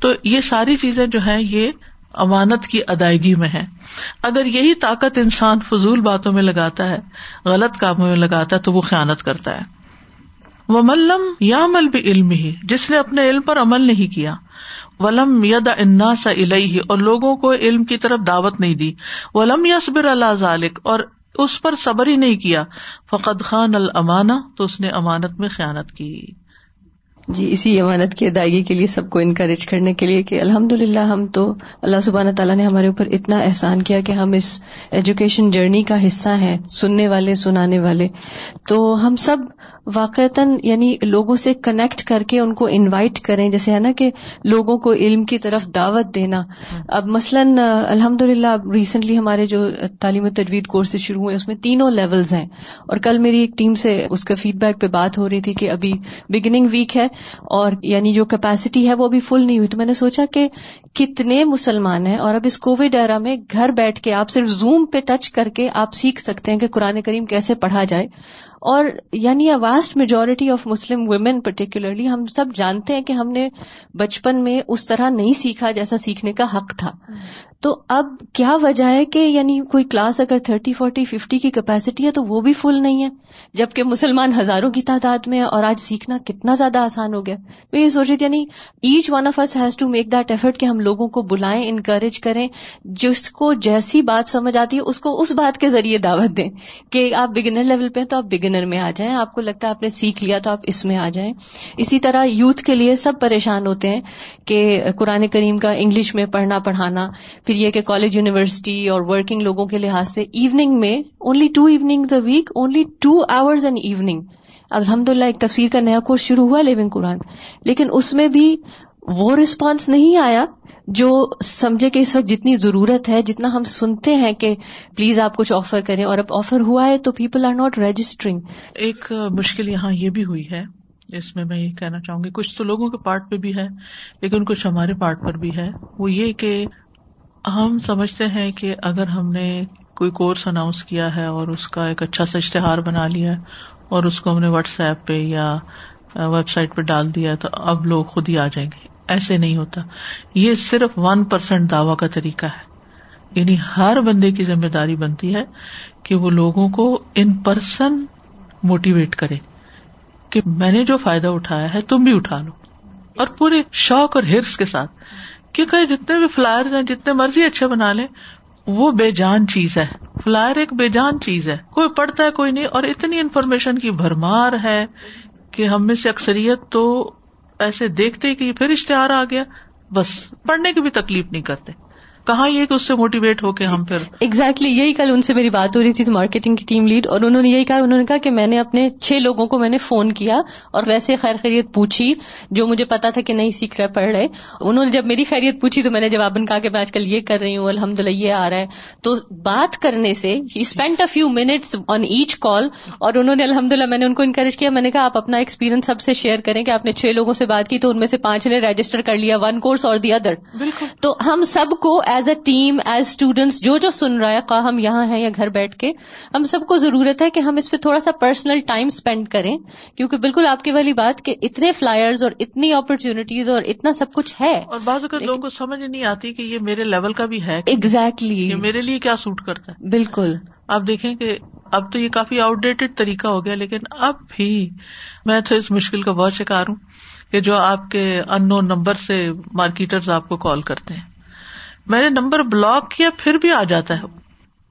تو یہ ساری چیزیں جو ہے یہ امانت کی ادائیگی میں ہے اگر یہی طاقت انسان فضول باتوں میں لگاتا ہے، غلط کاموں میں لگاتا ہے، تو وہ خیالت کرتا ہے۔ وہ ملم یا مل بھی علم ہی جس نے اپنے علم پر عمل نہیں کیا ولم ید انا سا الہی اور لوگوں کو علم کی طرف دعوت نہیں دی۔ ولم یسبر اللہ ذالک، اور اس پر صبر ہی نہیں کیا۔ فقد خان المانا تو اس نے امانت میں خیالت کی۔ جی اسی امانت کی ادائیگی کے لیے سب کو انکریج کرنے کے لیے کہ الحمد للہ ہم تو اللہ سبحانہ تعالیٰ نے ہمارے اوپر اتنا احسان کیا کہ ہم اس ایجوکیشن جرنی کا حصہ ہیں، سننے والے، سنانے والے۔ تو ہم سب واقعتاً یعنی لوگوں سے کنیکٹ کر کے ان کو انوائٹ کریں، جیسے ہے نا کہ لوگوں کو علم کی طرف دعوت دینا۔ اب مثلاً الحمد للہ ریسنٹلی ہمارے جو تعلیم و تجوید کورسز شروع ہوئے، اس میں تینوں لیولز ہیں۔ اور کل میری ایک ٹیم سے اس کا فیڈ بیک پہ بات ہو رہی تھی کہ ابھی بگننگ ویک ہے اور یعنی جو کیپیسٹی ہے وہ ابھی فل نہیں ہوئی۔ تو میں نے سوچا کہ کتنے مسلمان ہیں اور اب اس کووڈ ایرا میں گھر بیٹھ کے آپ صرف زوم پہ ٹچ کر کے آپ سیکھ سکتے ہیں کہ قرآن کریم کیسے پڑھا جائے۔ اور یعنی vast majority of Muslim women particularly ہم سب جانتے ہیں کہ ہم نے بچپن میں اس طرح نہیں سیکھا جیسا سیکھنے کا حق تھا۔ تو اب کیا وجہ ہے کہ یعنی کوئی کلاس اگر تھرٹی فورٹی ففٹی کی کیپیسٹی ہے تو وہ بھی فل نہیں ہے، جبکہ مسلمان ہزاروں کی تعداد میں اور آج سیکھنا کتنا زیادہ آسان ہو گیا۔ میں یہ سوچ رہی تھی یعنی each one of us has to make that effort کہ ہم لوگوں کو بلائیں انکریج کریں، جس کو جیسی بات سمجھ آتی ہے اس کو اس بات کے ذریعے دعوت دیں کہ آپ بگنر لیول پہ تو آپ بگنر ڈنر میں آ جائیں۔ آپ کو لگتا ہے آپ نے سیکھ لیا تو آپ اس میں آ جائیں۔ اسی طرح یوتھ کے لیے سب پریشان ہوتے ہیں کہ قرآن کریم کا انگلش میں پڑھنا پڑھانا، پھر یہ کہ کالج، یونیورسٹی اور ورکنگ لوگوں کے لحاظ سے ایوننگ میں only two evening the week only two hours an evening الحمد للہ ایک تفسیر کا نیا کورس شروع ہوا لیونگ قرآن۔ لیکن اس میں بھی وہ رسپانس نہیں آیا۔ جو سمجھے کہ اس وقت جتنی ضرورت ہے، جتنا ہم سنتے ہیں کہ پلیز آپ کچھ آفر کریں، اور اب آفر ہوا ہے تو پیپل آر ناٹ رجسٹرنگ ایک مشکل یہاں یہ بھی ہوئی ہے، اس میں میں یہ کہنا چاہوں گی، کچھ تو لوگوں کے پارٹ پہ بھی ہے، لیکن کچھ ہمارے پارٹ پر بھی ہے۔ وہ یہ کہ ہم سمجھتے ہیں کہ اگر ہم نے کوئی کورس اناؤنس کیا ہے اور اس کا ایک اچھا سا اشتہار بنا لیا اور اس کو ہم نے واٹس ایپ پہ یا ویب سائٹ پہ ڈال دیا تو اب لوگ خود ہی آ جائیں گے۔ ایسے نہیں ہوتا۔ یہ صرف ون پرسینٹ دعوی کا طریقہ ہے۔ یعنی ہر بندے کی ذمہ داری بنتی ہے کہ وہ لوگوں کو ان پرسن موٹیویٹ کرے کہ میں نے جو فائدہ اٹھایا ہے تم بھی اٹھا لو۔ اور پورے شوق اور ہرس کے ساتھ۔ کیونکہ جتنے بھی فلائر ہیں، جتنے مرضی اچھے بنا لیں، وہ بے جان چیز ہے۔ فلائر ایک بے جان چیز ہے۔ کوئی پڑھتا ہے، کوئی نہیں، اور اتنی انفارمیشن کی بھرمار ہے کہ ہم میں سے اکثریت تو ایسے دیکھتے کہ پھر اشتہار آ گیا بس پڑھنے کی بھی تکلیف نہیں کرتے۔ کہاں یہ کہ اس سے موٹیویٹ ہو کے ہم پھر ایگزیکٹلی یہی کل ان سے میری بات ہو رہی تھی مارکیٹنگ کی ٹیم لیڈ اور انہوں نے یہی کہا انہوں نے کہا کہ میں نے اپنے چھ لوگوں کو میں نے فون کیا اور ویسے خیر خیریت پوچھی جو مجھے پتا تھا کہ نہیں سیکھ رہے پڑھ رہے۔ انہوں نے جب میری خیریت پوچھی تو میں نے جواباً کہا کہ میں آج کل یہ کر رہی ہوں الحمد للہ یہ آ رہا ہے۔ تو بات کرنے سے spend a few minutes on each call اور انہوں نے الحمد للہ میں نے ان کو انکریج کیا۔ میں نے کہا آپ اپنا ایکسپیرینس سب سے شیئر کریں کہ آپ نے چھ لوگوں سے بات کی تو ان میں سے پانچ نے رجسٹر کر لیا ون کورس اور دی ادر تو ہم سب کو as a team as students جو جو سن رہا ہے خواہ ہم یہاں ہیں یا گھر بیٹھ کے ہم سب کو ضرورت ہے کہ ہم اس پہ تھوڑا سا پرسنل ٹائم اسپینڈ کریں کیونکہ بالکل آپ کی والی بات کہ اتنے فلائرز اور اتنی اپرچونیٹیز اور اتنا سب کچھ ہے۔ اور بعض اوقات لوگوں کو سمجھ نہیں آتی کہ یہ میرے لیول کا بھی ہے ایگزیکٹلی میرے لیے کیا سوٹ کرتا ہے۔ بالکل۔ آپ دیکھیں کہ اب تو یہ کافی آؤٹ ڈیٹڈ طریقہ ہو گیا لیکن اب بھی میں تو اس مشکل کا بہت شکار ہوں کہ جو آپ کے ان نون نمبر سے مارکیٹرز آپ کو کال کرتے ہیں۔ میں نے نمبر بلاک کیا پھر بھی آ جاتا ہے۔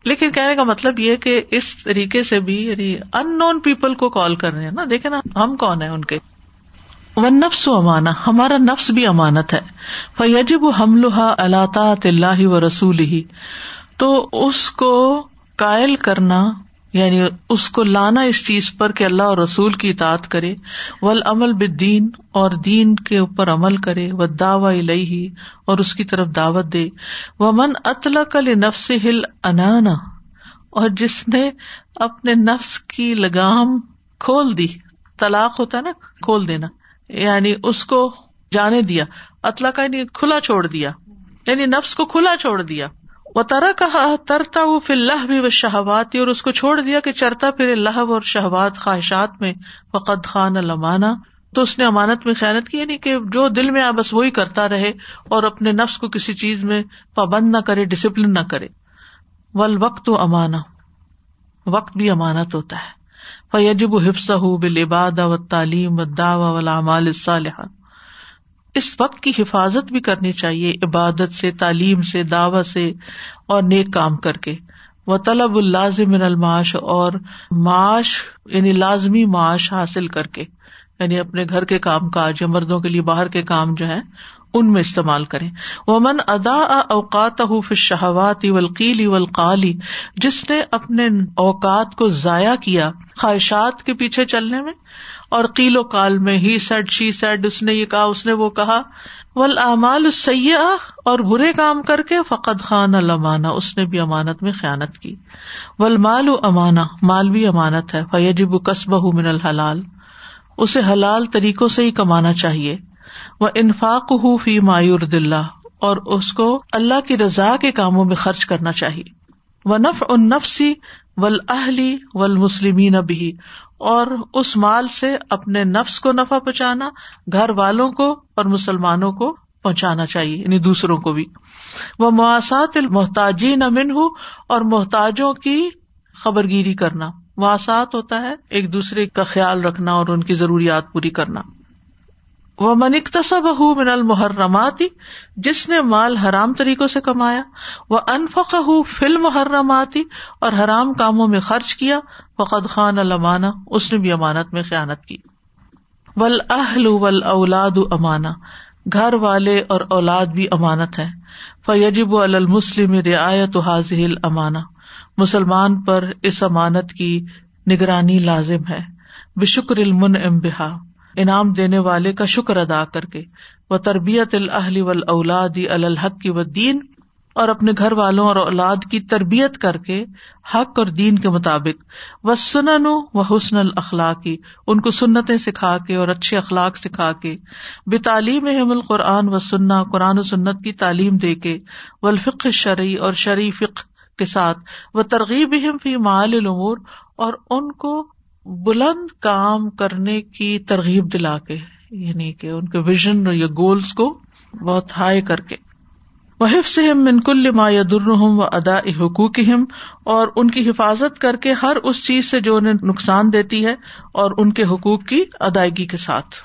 لیکن کہنے کا مطلب یہ کہ اس طریقے سے بھی یعنی ان نون پیپل کو کال کر رہے ہیں نا۔ دیکھے نا، ہم کون ہیں ان کے؟ ون نفس و امانا ہمارا نفس بھی امانت ہے۔ فیجب حملہ اللہ اللہ و رسول ہی تو اس کو قائل کرنا یعنی اس کو لانا اس چیز پر کہ اللہ اور رسول کی اطاعت کرے ول عمل بدین اور دین کے اوپر عمل کرے و دعوی الہی اور اس کی طرف دعوت دے۔ وہ من اطلاع کل نفس ہل انانا اور جس نے اپنے نفس کی لگام کھول دی، طلاق ہوتا ہے نا، کھول دینا۔ یعنی اس کو جانے دیا اطلاع کا یعنی کھلا چھوڑ دیا۔ یعنی نفس کو کھلا چھوڑ دیا۔ وہ ترا کہا ترتا وہ پھر اللہ بھی وہ شہبات اور اس کو چھوڑ دیا کہ چرتا پھر اللہ اور شہبات خواہشات میں فقط خان المانا تو اس نے امانت میں خیالت کی یعنی کہ جو دل میں آ، بس وہی کرتا رہے اور اپنے نفس کو کسی چیز میں پابند نہ کرے ڈسپلن نہ کرے۔ ول وقت و امانا وقت بھی امانت ہوتا ہے۔ فیجب حفظ ہُو بلباد و تعلیم و داوا ولامال صالحات اس وقت کی حفاظت بھی کرنی چاہیے، عبادت سے، تعلیم سے دعوت سے اور نیک کام کر کے۔ وہ طلب الازم الماش اور معاش یعنی لازمی معاش حاصل کر کے یعنی اپنے گھر کے کام کاج یا مردوں کے لیے باہر کے کام جو ہے ان میں استعمال کریں۔ وہ من ادا اوقات شہوات ولقیلی ولقالی جس نے اپنے اوقات کو ضائع کیا خواہشات کے پیچھے چلنے میں اور قیل و کال میں ہی سیڈ، شی سیڈ، اس نے یہ کہا، اس نے وہ کہا ول امال سیاح اور برے کام کر کے فقط خان المانا اس نے بھی امانت میں خیانت کی۔ ول مال امانا مال بھی امانت ہے۔ فیجب قصبہ من الحلال، اسے حلال طریقوں سے ہی کمانا چاہیے۔ وہ انفاق ہو فی مایور دلہ اور اس کو اللہ کی رضا کے کاموں میں خرچ کرنا چاہیے۔ وہ نف ان نفسی ول اہلی ول مسلمین ابھی اور اس مال سے اپنے نفس کو نفع پہنچانا، گھر والوں کو اور مسلمانوں کو پہنچانا چاہیے یعنی دوسروں کو بھی۔ وہ مواسات المحتاجین امن ہوں اور محتاجوں کی خبر گیری کرنا۔ مواسات ہوتا ہے ایک دوسرے کا خیال رکھنا اور ان کی ضروریات پوری کرنا۔ وہ منکتصب ہُو من المحرماتی جس نے مال حرام طریقوں سے کمایا وہ انفق ہُو فل محرماتی اور حرام کاموں میں خرچ کیا، فقد خان المانا اس نے بھی امانت میں خیانت کی۔ ول اہل ول اولاد امانا گھر والے اور اولاد بھی امانت ہے۔ فیجب المسلم رعایت حاضل امانا مسلمان پر اس امانت کی نگرانی لازم ہے۔ بشکر المن ام بحا انعام دینے والے کا شکر ادا کر کے، وہ تربیت الحلی و الحق کی و دین اور اپنے گھر والوں اور اولاد کی تربیت کر کے حق اور دین کے مطابق، وہ سنن و حسن الخلاقی ان کو سنتیں سکھا کے اور اچھے اخلاق سکھا کے بے تعلیم حم القرآن و سننا قرآن و سنت کی تعلیم دے کے ولفق شرعی اور شرعی فق کے ساتھ وہ ترغیب فی مال العمور اور ان کو بلند کام کرنے کی ترغیب دلا کے یعنی کہ ان کے ویژن یا گولس کو بہت ہائی کر کے۔ وہ حفظ منکل ما یا و ادا حقوق اور ان کی حفاظت کر کے ہر اس چیز سے جو انہیں نقصان دیتی ہے اور ان کے حقوق کی ادائیگی کے ساتھ۔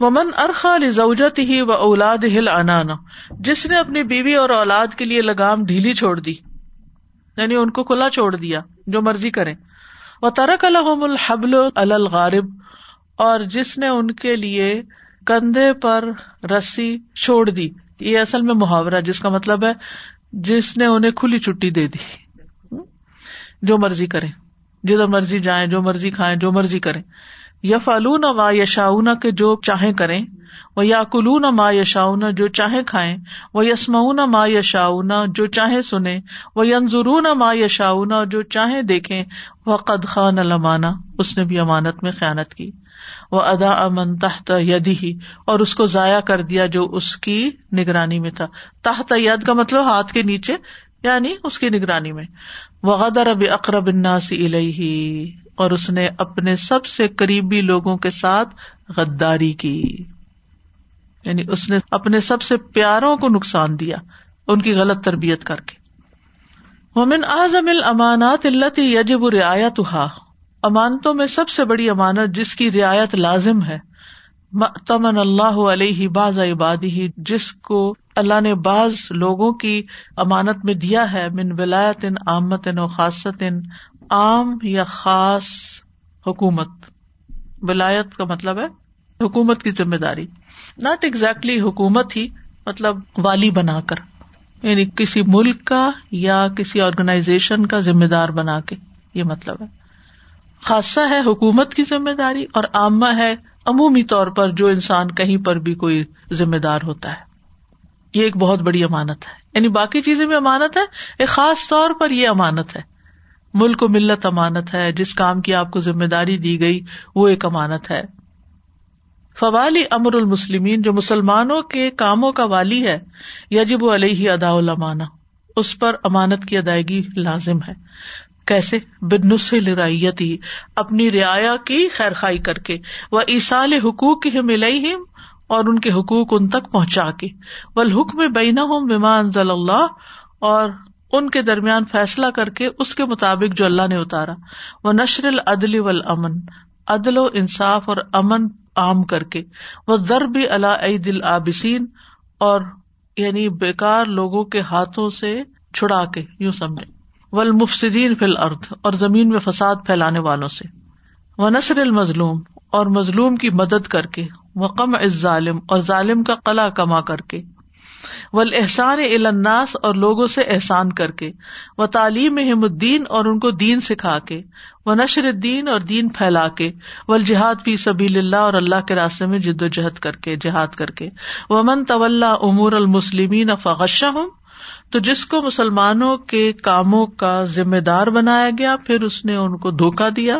ومن ارخا زوجت ہی و اولاد ہل انانا جس نے اپنی بیوی اور اولاد کے لیے لگام ڈھیلی چھوڑ دی یعنی ان کو کھلا چھوڑ دیا، جو مرضی کریں۔ وہ ترک الحم الحبل الغارب، اور جس نے ان کے لیے کندھے پر رسی چھوڑ دی۔ یہ اصل میں محاورہ، جس کا مطلب ہے جس نے انہیں کھلی چھٹی دے دی۔ جو مرضی کرے جدھر مرضی جائیں، جو مرضی کھائیں، جو مرضی کریں۔ یا فالون ما یشاؤن کے جو چاہیں کریں وہ یا کلون ما یشاؤن جو چاہیں کھائیں وہ یسمعون ما یشاؤن جو چاہیں سنیں وہ ینظرون ما یشاؤن جو چاہیں دیکھیں وہ قد خان المانا اس نے بھی امانت میں خیانت کی وہ ادا امن تحت یدی ہی اور اس کو ضائع کر دیا جو اس کی نگرانی میں تھا۔ تحت ید کا مطلب ہاتھ کے نیچے یعنی اس کی نگرانی میں۔ وہ غدر اب اقرب الناس الیہ اور اس نے اپنے سب سے قریبی لوگوں کے ساتھ غداری کی۔ یعنی اس نے اپنے سب سے پیاروں کو نقصان دیا، ان کی غلط تربیت کر کے۔ مومن اعظم الامانات اللہ یجب رعایت امانتوں میں سب سے بڑی امانت جس کی رعایت لازم ہے تمن اللہ علیہ باز عبادی جس کو اللہ نے بعض لوگوں کی امانت میں دیا ہے، من ولایت ان آمت و خاصت عام یا خاص حکومت. ولایت کا مطلب ہے حکومت کی ذمہ داری. ناٹ ایگزیکٹلی حکومت ہی مطلب والی بنا کر. یعنی کسی ملک کا یا کسی آرگنائزیشن کا ذمہ دار بنا کے، یہ مطلب ہے. خاصہ ہے حکومت کی ذمہ داری اور عامہ ہے عمومی طور پر جو انسان کہیں پر بھی کوئی ذمہ دار ہوتا ہے. یہ ایک بہت بڑی امانت ہے. یعنی باقی چیزیں بھی امانت ہے، ایک خاص طور پر یہ امانت ہے. ملک و ملت امانت ہے، جس کام کی آپ کو ذمہ داری دی گئی، وہ ایک امانت ہے۔ فوالی امر المسلمین، جو مسلمانوں کے کاموں کا والی ہے، یجب علیہ ادا المانا اس پر امانت کی ادائیگی لازم ہے۔ کیسے؟ بنس لرائیت ہی اپنی رعایا کی خیر خائی کر کے وہ ایسال حقوق ملئی اور ان کے حقوق ان تک پہنچا کے۔ حکم بینا ہوں بیمان ضل اللہ، اور ان کے درمیان فیصلہ کر کے اس کے مطابق جو اللہ نے اتارا۔ وہ نشر العدل ول امن عدل و انصاف اور امن عام کر کے۔ وہ ضرب اللہ عید العابسین اور یعنی بےکار لوگوں کے ہاتھوں سے چھڑا کے۔ یوں سمجھے ول مفصدین فل ارد اور زمین میں فساد پھیلانے والوں سے۔ وہ نثر المظلوم۔ اور مظلوم کی مدد کر کے۔ وقم از ظالم اور ظالم کا قلع کما کر کے۔ ول احسان الناس اور لوگوں سے احسان کر کے وہ تعلیم الدین اور ان کو دین سکھا کے وہ نشر الدین اور دین پھیلا کے ول جہاد فی سبیل اللہ اور اللہ کے راستے میں جد و جہد کر کے، جہاد کر کے وہ من طول امور المسلمین فغشہ ہوں تو جس کو مسلمانوں کے کاموں کا ذمہ دار بنایا گیا، پھر اس نے ان کو دھوکا دیا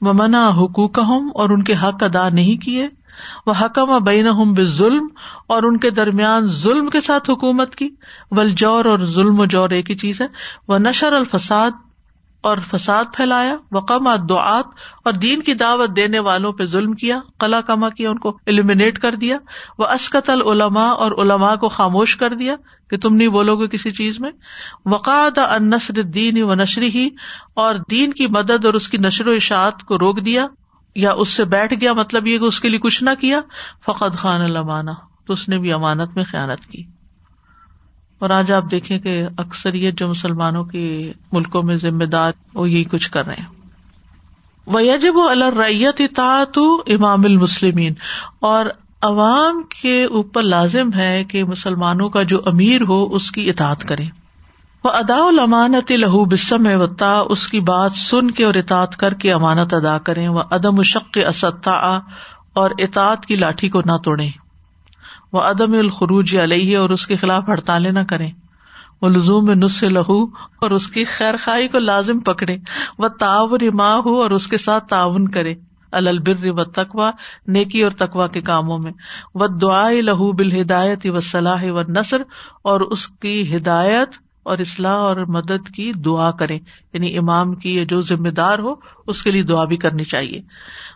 وہ منا حقوق اور ان کے حق ادا نہیں کیے۔ وہ حکم بین ظلم اور ان کے درمیان ظلم کے ساتھ حکومت کی۔ ول جور اور ظلم و جور ایک ہی چیز ہے۔ وہ نشر الفساد اور فساد پھیلایا۔ وقم دعات اور دین کی دعوت دینے والوں پہ ظلم کیا۔ کلا کما کیا، ان کو المینیٹ کر دیا۔ وہ اسکت العلماء اور علماء کو خاموش کر دیا کہ تم نہیں بولو گے کسی چیز میں۔ وقاد ان دین و نشری ہی اور دین کی مدد اور اس کی نشر و اشاعت کو روک دیا۔ یا اس سے بیٹھ گیا مطلب یہ کہ اس کے لیے کچھ نہ کیا فقط خان المانا تو اس نے بھی امانت میں خیالت کی۔ اور آج آپ دیکھیں کہ اکثریت جو مسلمانوں کے ملکوں میں ذمہ دار وہ یہی کچھ کر رہے ہیں۔ وہ یجب الریت اطاعت امام المسلمین اور عوام کے اوپر لازم ہے کہ مسلمانوں کا جو امیر ہو، اس کی اطاعت کرے۔ وہ ادا الامانت لہو بسم وطا اس کی بات سن کے اور اطاط کر کے امانت ادا کریں۔ وہ عدم شق اسطا اور اطاط کی لاٹھی کو نہ توڑے وہ عدم الخروج علیہ اور اس کے خلاف ہڑتالیں نہ کریں۔ وہ لزوم نس لہو اور اس کی خیر خائی کو لازم پکڑے وہ تعاون ماں ہو اور اس کے ساتھ تعاون کرے البر و تقوا نیکی اور تقوا کے کاموں میں۔ وہ دعا لہو بال ہدایت و صلاح و نثر اور اس کی ہدایت اور اصلاح اور مدد کی دعا کرے یعنی امام کی جو ذمہ دار ہو، اس کے لیے دعا بھی کرنی چاہیے۔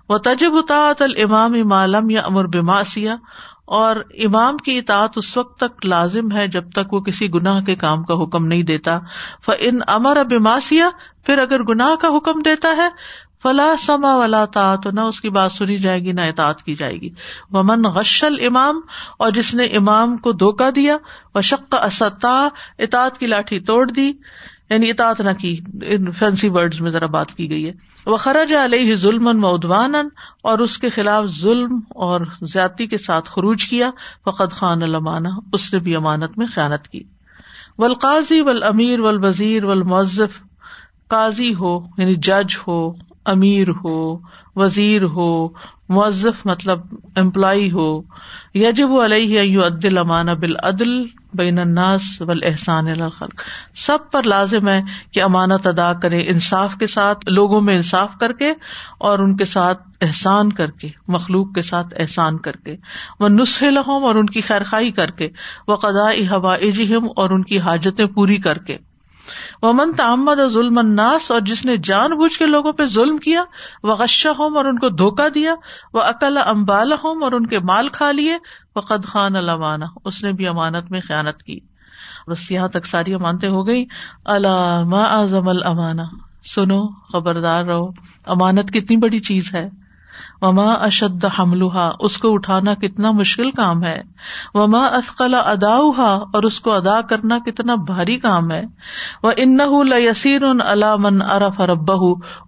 وہ تجب اطاعت المام امالم یا امر بماسیا اور امام کی اطاعت اس وقت تک لازم ہے جب تک وہ کسی گناہ کے کام کا حکم نہیں دیتا۔ ف ان امر بماسیا پھر اگر گناہ کا حکم دیتا ہے فلاں سما ولا تا تو نہ اس کی بات سنی جائے گی، نہ اطاعت کی جائے گی۔ وہ من غشل امام اور جس نے امام کو دھوکا دیا وہ شک استا، اطاعت کی لاٹھی توڑ دی یعنی اطاعت نہ کی، ان فینسی ورڈ میں ذرا بات کی گئی ہے۔ وہ خرج علیہ ظلم و ادوان اور اس کے خلاف ظلم اور زیادتی کے ساتھ خروج کیا فقط خان المانا اس نے بھی امانت میں خیانت کی۔ ولقاضی ول امیر ول وزیر ول مذف قاضی ہو یعنی جج ہو امیر ہو، وزیر ہو مذف مطلب امپلائی ہو، یجب علیہ عدل امان بال عدل بین الناس ول احسان الخلق۔ سب پر لازم ہے کہ امانت ادا کرے انصاف کے ساتھ، لوگوں میں انصاف کر کے اور ان کے ساتھ احسان کر کے، مخلوق کے ساتھ احسان کر کے۔ وہ نسخے لہوم اور ان کی خیر خائی کر کے۔ وہ قدا ہوا اور ان کی حاجتیں پوری کر کے۔ وہ من تعمد ظلم الناس اور جس نے جان بوجھ کے لوگوں پہ ظلم کیا وہ غشہ ہوم اور ان کو دھوکا دیا وہ عقل امبال ہوم اور ان کے مال کھا لیے وہ قد خان علامانہ اس نے بھی امانت میں خیانت کی۔ بس یہاں تک ساری امانتیں ہو گئی علام اعظم المانا سنو، خبردار رہو۔ امانت کتنی بڑی چیز ہے۔ وما اشد حملہ اس کو اٹھانا کتنا مشکل کام ہے۔ وما اثقل ادا اور اس کو ادا کرنا کتنا بھاری کام ہے۔ وہ ان یسیر من ارف رب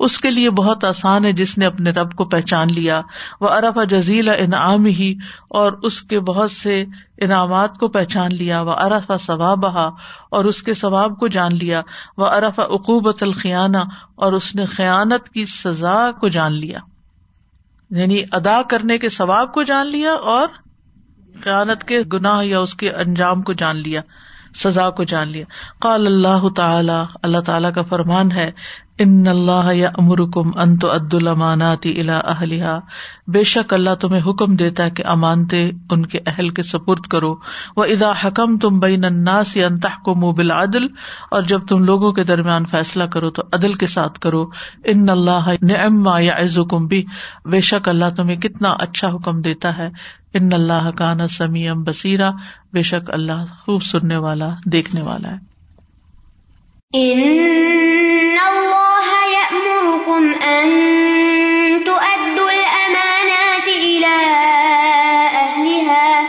اس کے لیے بہت آسان ہے جس نے اپنے رب کو پہچان لیا۔ وہ ارف جزیل انعام ہی اور اس کے بہت سے انعامات کو پہچان لیا۔ وہ ارف ثواب اور اس کے ثواب کو جان لیا۔ وہ ارف عقوبت الخیانہ اور اس نے خیانت کی سزا کو جان لیا۔ یعنی ادا کرنے کے ثواب کو جان لیا اور قیانت کے گناہ یا اس کے انجام کو جان لیا، سزا کو جان لیا۔ قال اللہ تعالی، اللہ تعالیٰ کا فرمان ہے ان اللہ یا امرکم انت عد الماناتی الا اہلیہ بے شک اللہ تمہیں حکم دیتا ہے کہ امانتے ان کے اہل کے سپرد کرو۔ وہ ادا حکم تم بین الناس انتہ کو بل عدل اور جب تم لوگوں کے درمیان فیصلہ کرو تو عدل کے ساتھ کرو۔ ان اللہ نعما یا عزکم بھی بے شک اللہ تمہیں کتنا اچھا حکم دیتا ہے۔ ان اللہ کا نا سمیم بصیرہ بے شک اللہ خوب سننے والا، دیکھنے والا ہے۔ أن تؤدوا الأمانات إلى أهلها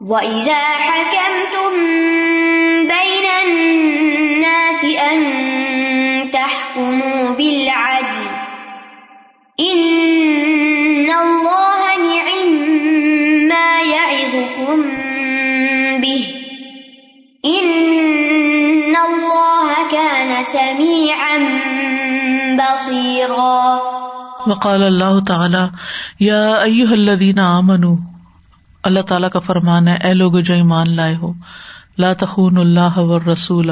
وإذا حكمتم بين الناس أن تحكموا بالعدل إن سميعا بصيرا. وقال اللہ تعالی، یا ایوہ الذین آمنوا، اللہ تعالیٰ کا فرمان ہے، اے لوگ جو ایمان لائے ہو، لا تخون اللہ والرسول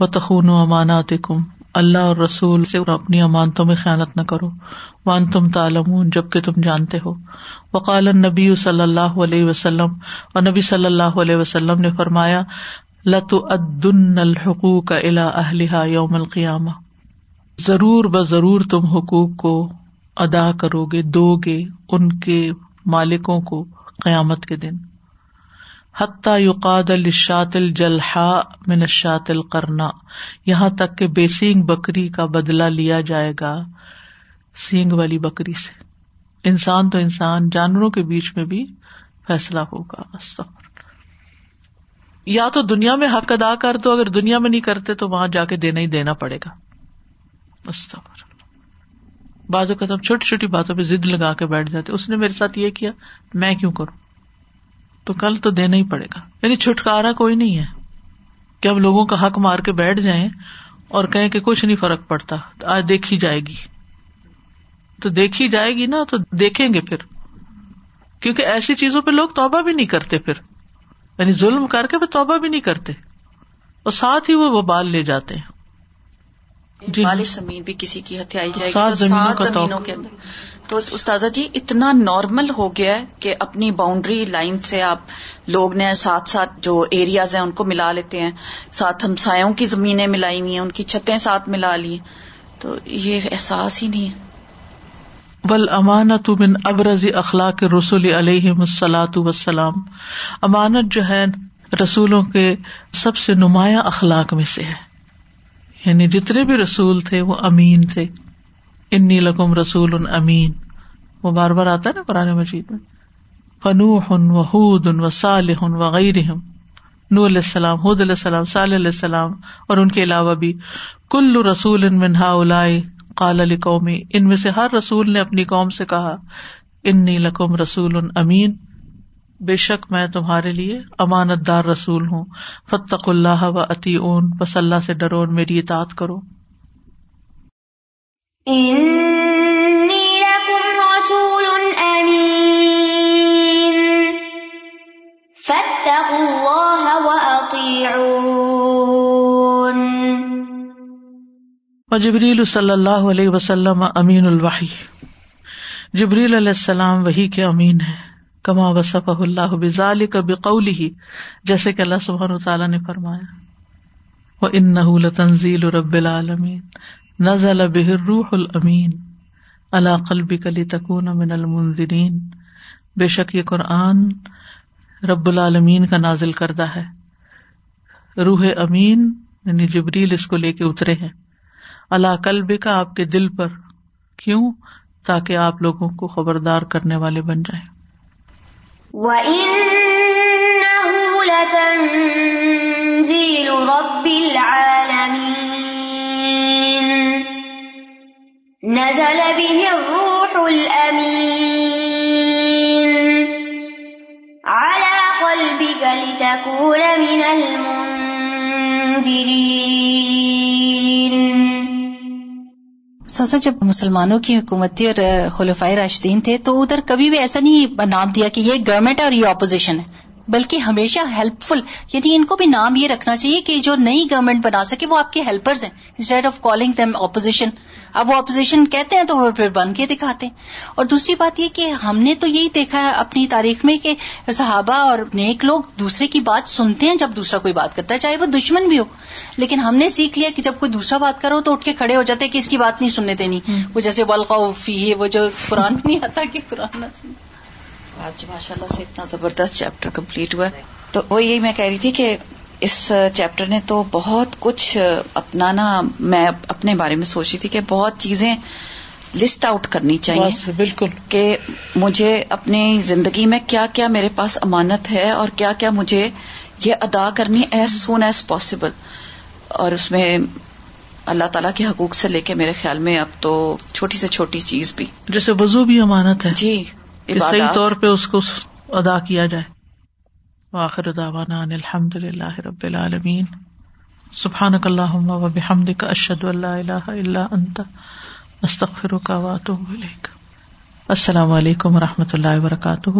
و تخون اماناتکم، اللہ اور رسول سے اپنی امانتوں میں خیانت نہ کرو وان تم تعلمون، جبکہ تم جانتے ہو۔ وقال النبی صلی اللہ علیہ وسلم، اور نبی صلی اللہ علیہ وسلم نے فرمایا لتؤدن الحقوق الى اہلها یوم القیامہ۔ ضرور ب ضرور تم حقوق کو ادا کرو گے دو گے ان کے مالکوں کو قیامت کے دن۔ حتیٰ یقاد الشاط الجلحا من الشاط القرنا یہاں تک کہ بے سینگ بکری کا بدلا لیا جائے گا سینگ والی بکری سے۔ انسان تو انسان، جانوروں کے بیچ میں بھی فیصلہ ہوگا۔ یا تو دنیا میں حق ادا کر دو، اگر دنیا میں نہیں کرتے تو وہاں جا کے دینا ہی دینا پڑے گا۔ بعض اوقات ہم چھوٹی چھوٹی باتوں پہ ضد لگا کے بیٹھ جاتے اس نے میرے ساتھ یہ کیا، میں کیوں کروں؟ تو کل تو دینا ہی پڑے گا۔ یعنی چھٹکارا کوئی نہیں ہے کہ ہم لوگوں کا حق مار کے بیٹھ جائیں اور کہیں کہ کچھ نہیں فرق پڑتا، آج دیکھی جائے گی۔ تو دیکھی جائے گی نا، تو دیکھیں گے پھر۔ کیونکہ ایسی چیزوں پہ لوگ توبہ بھی نہیں کرتے پھر۔ یعنی ظلم کر کے پھر توبہ بھی نہیں کرتے اور ساتھ ہی وہ بال لے جاتے ہیں۔ جی۔ زمین بھی کسی کی ہتھیائی جائے گی سات زمینوں کے اندر۔ تو استاذہ جی اتنا نارمل ہو گیا ہے کہ اپنی باؤنڈری لائن سے آپ لوگ نے ساتھ ساتھ جو ایریاز ہیں ان کو ملا لیتے ہیں۔ ساتھ ہم کی زمینیں ملائی ہوئی ہیں ان کی چھتیں ساتھ ملا لی تو یہ احساس ہی نہیں ہے۔ بل امانت بن ابرز اخلاق رسول علیہ مسلاۃ وسلام امانت جو ہے رسولوں کے سب سے نمایاں اخلاق میں سے ہے۔ یعنی جتنے بھی رسول تھے وہ امین تھے۔ انی لکم رسول ان امین۔ وہ بار بار آتا ہے نا قرآن مجید میں۔ فنو ہن و حود ان و سال ہن وغیرہ نو علیہ السلام حد علیہ السلام صلی علیہ السلام۔ اور ان کے علاوہ بھی۔ کل رسول ان منہا الائی قال علی قومی ان میں سے ہر رسول نے اپنی قوم سے کہا، انی لکم رسول ان امین، بے شک میں تمہارے لیے امانت دار رسول ہوں فتق اللہ و اتی اون بس اللہ سے ڈرو میری اطاعت کرو۔ جبریل صلی اللہ علیہ وسلم امین الوحی۔ جبریل علیہ السلام وہی کے امین ہے کما وصف اللہ بزال کا بقول ہی جیسے کہ اللہ سبحان تعالیٰ نے فرمایا۔ وہ ان نہ تنزیل رب العالمین نزل به الروح الامین اللہ قلبی کلی تکون من المنذرین بے شک یہ قرآن رب العالمین کا نازل کردہ ہے۔ روح امین یعنی جبریل اس کو لے کے اترے ہیں۔ اللہ قلب کا آپ کے دل پر کیوں تاکہ آپ لوگوں کو خبردار کرنے والے بن جائیں؟ وَإِنَّهُ لَتَنزِيلُ رَبِّ الْعَالَمِينَ نَزَلَ بِهِ الرُّوحُ الْأَمِينَ عَلَى قَلْبِكَ لِتَكُونَ مِنَ الْمُنذِرِينَ ساتھ جب مسلمانوں کی حکومت تھی اور خلفائے راشدین تھے تو ادھر کبھی بھی ایسا نہیں نام دیا کہ یہ گورنمنٹ ہے اور یہ اپوزیشن ہے۔ بلکہ ہمیشہ ہیلپ فل یعنی ان کو بھی نام یہ رکھنا چاہیے کہ جو نئی گورنمنٹ بنا سکے وہ آپ کے ہیلپرز ہیں۔ Instead of calling them opposition اب وہ اپوزیشن کہتے ہیں تو وہ پھر بن کے دکھاتے ہیں۔ اور دوسری بات یہ کہ ہم نے تو یہی دیکھا ہے اپنی تاریخ میں کہ صحابہ اور نیک لوگ دوسرے کی بات سنتے ہیں جب دوسرا کوئی بات کرتا ہے چاہے وہ دشمن بھی ہو۔ لیکن ہم نے سیکھ لیا کہ جب کوئی دوسرا بات کرو تو اٹھ کے کھڑے ہو جاتے کہ اس کی بات نہیں سننے دینی۔ وہ جیسے ولقی ہے وہ جو قرآن نہیں آتا کہ قرآن نہ آج ماشاء اللہ سے اتنا زبردست چیپٹر کمپلیٹ ہوا تو وہ یہی میں کہہ رہی تھی کہ اس چیپٹر نے تو بہت کچھ اپنانا میں اپنے بارے میں سوچی تھی کہ بہت چیزیں لسٹ آؤٹ کرنی چاہیے بالکل۔ کہ مجھے اپنی زندگی میں کیا کیا میرے پاس امانت ہے اور کیا کیا مجھے یہ ادا کرنی ایز سون ایز پاسبل اور اس میں اللہ تعالیٰ کے حقوق سے لے کے میرے خیال میں اب تو چھوٹی سے چھوٹی چیز بھی۔ جیسے وضو بھی امانت ہے۔ جی۔ صحیح طور پہ اس کو ادا کیا جائے۔ آخر داوانا الحمد للہ رب العالمین۔ سبحان اللہ و بحمد کا اشد اللہ اللہ اللہ انت۔ استخر کا واتو السلام علیکم و رحمۃ اللہ وبرکاتہ۔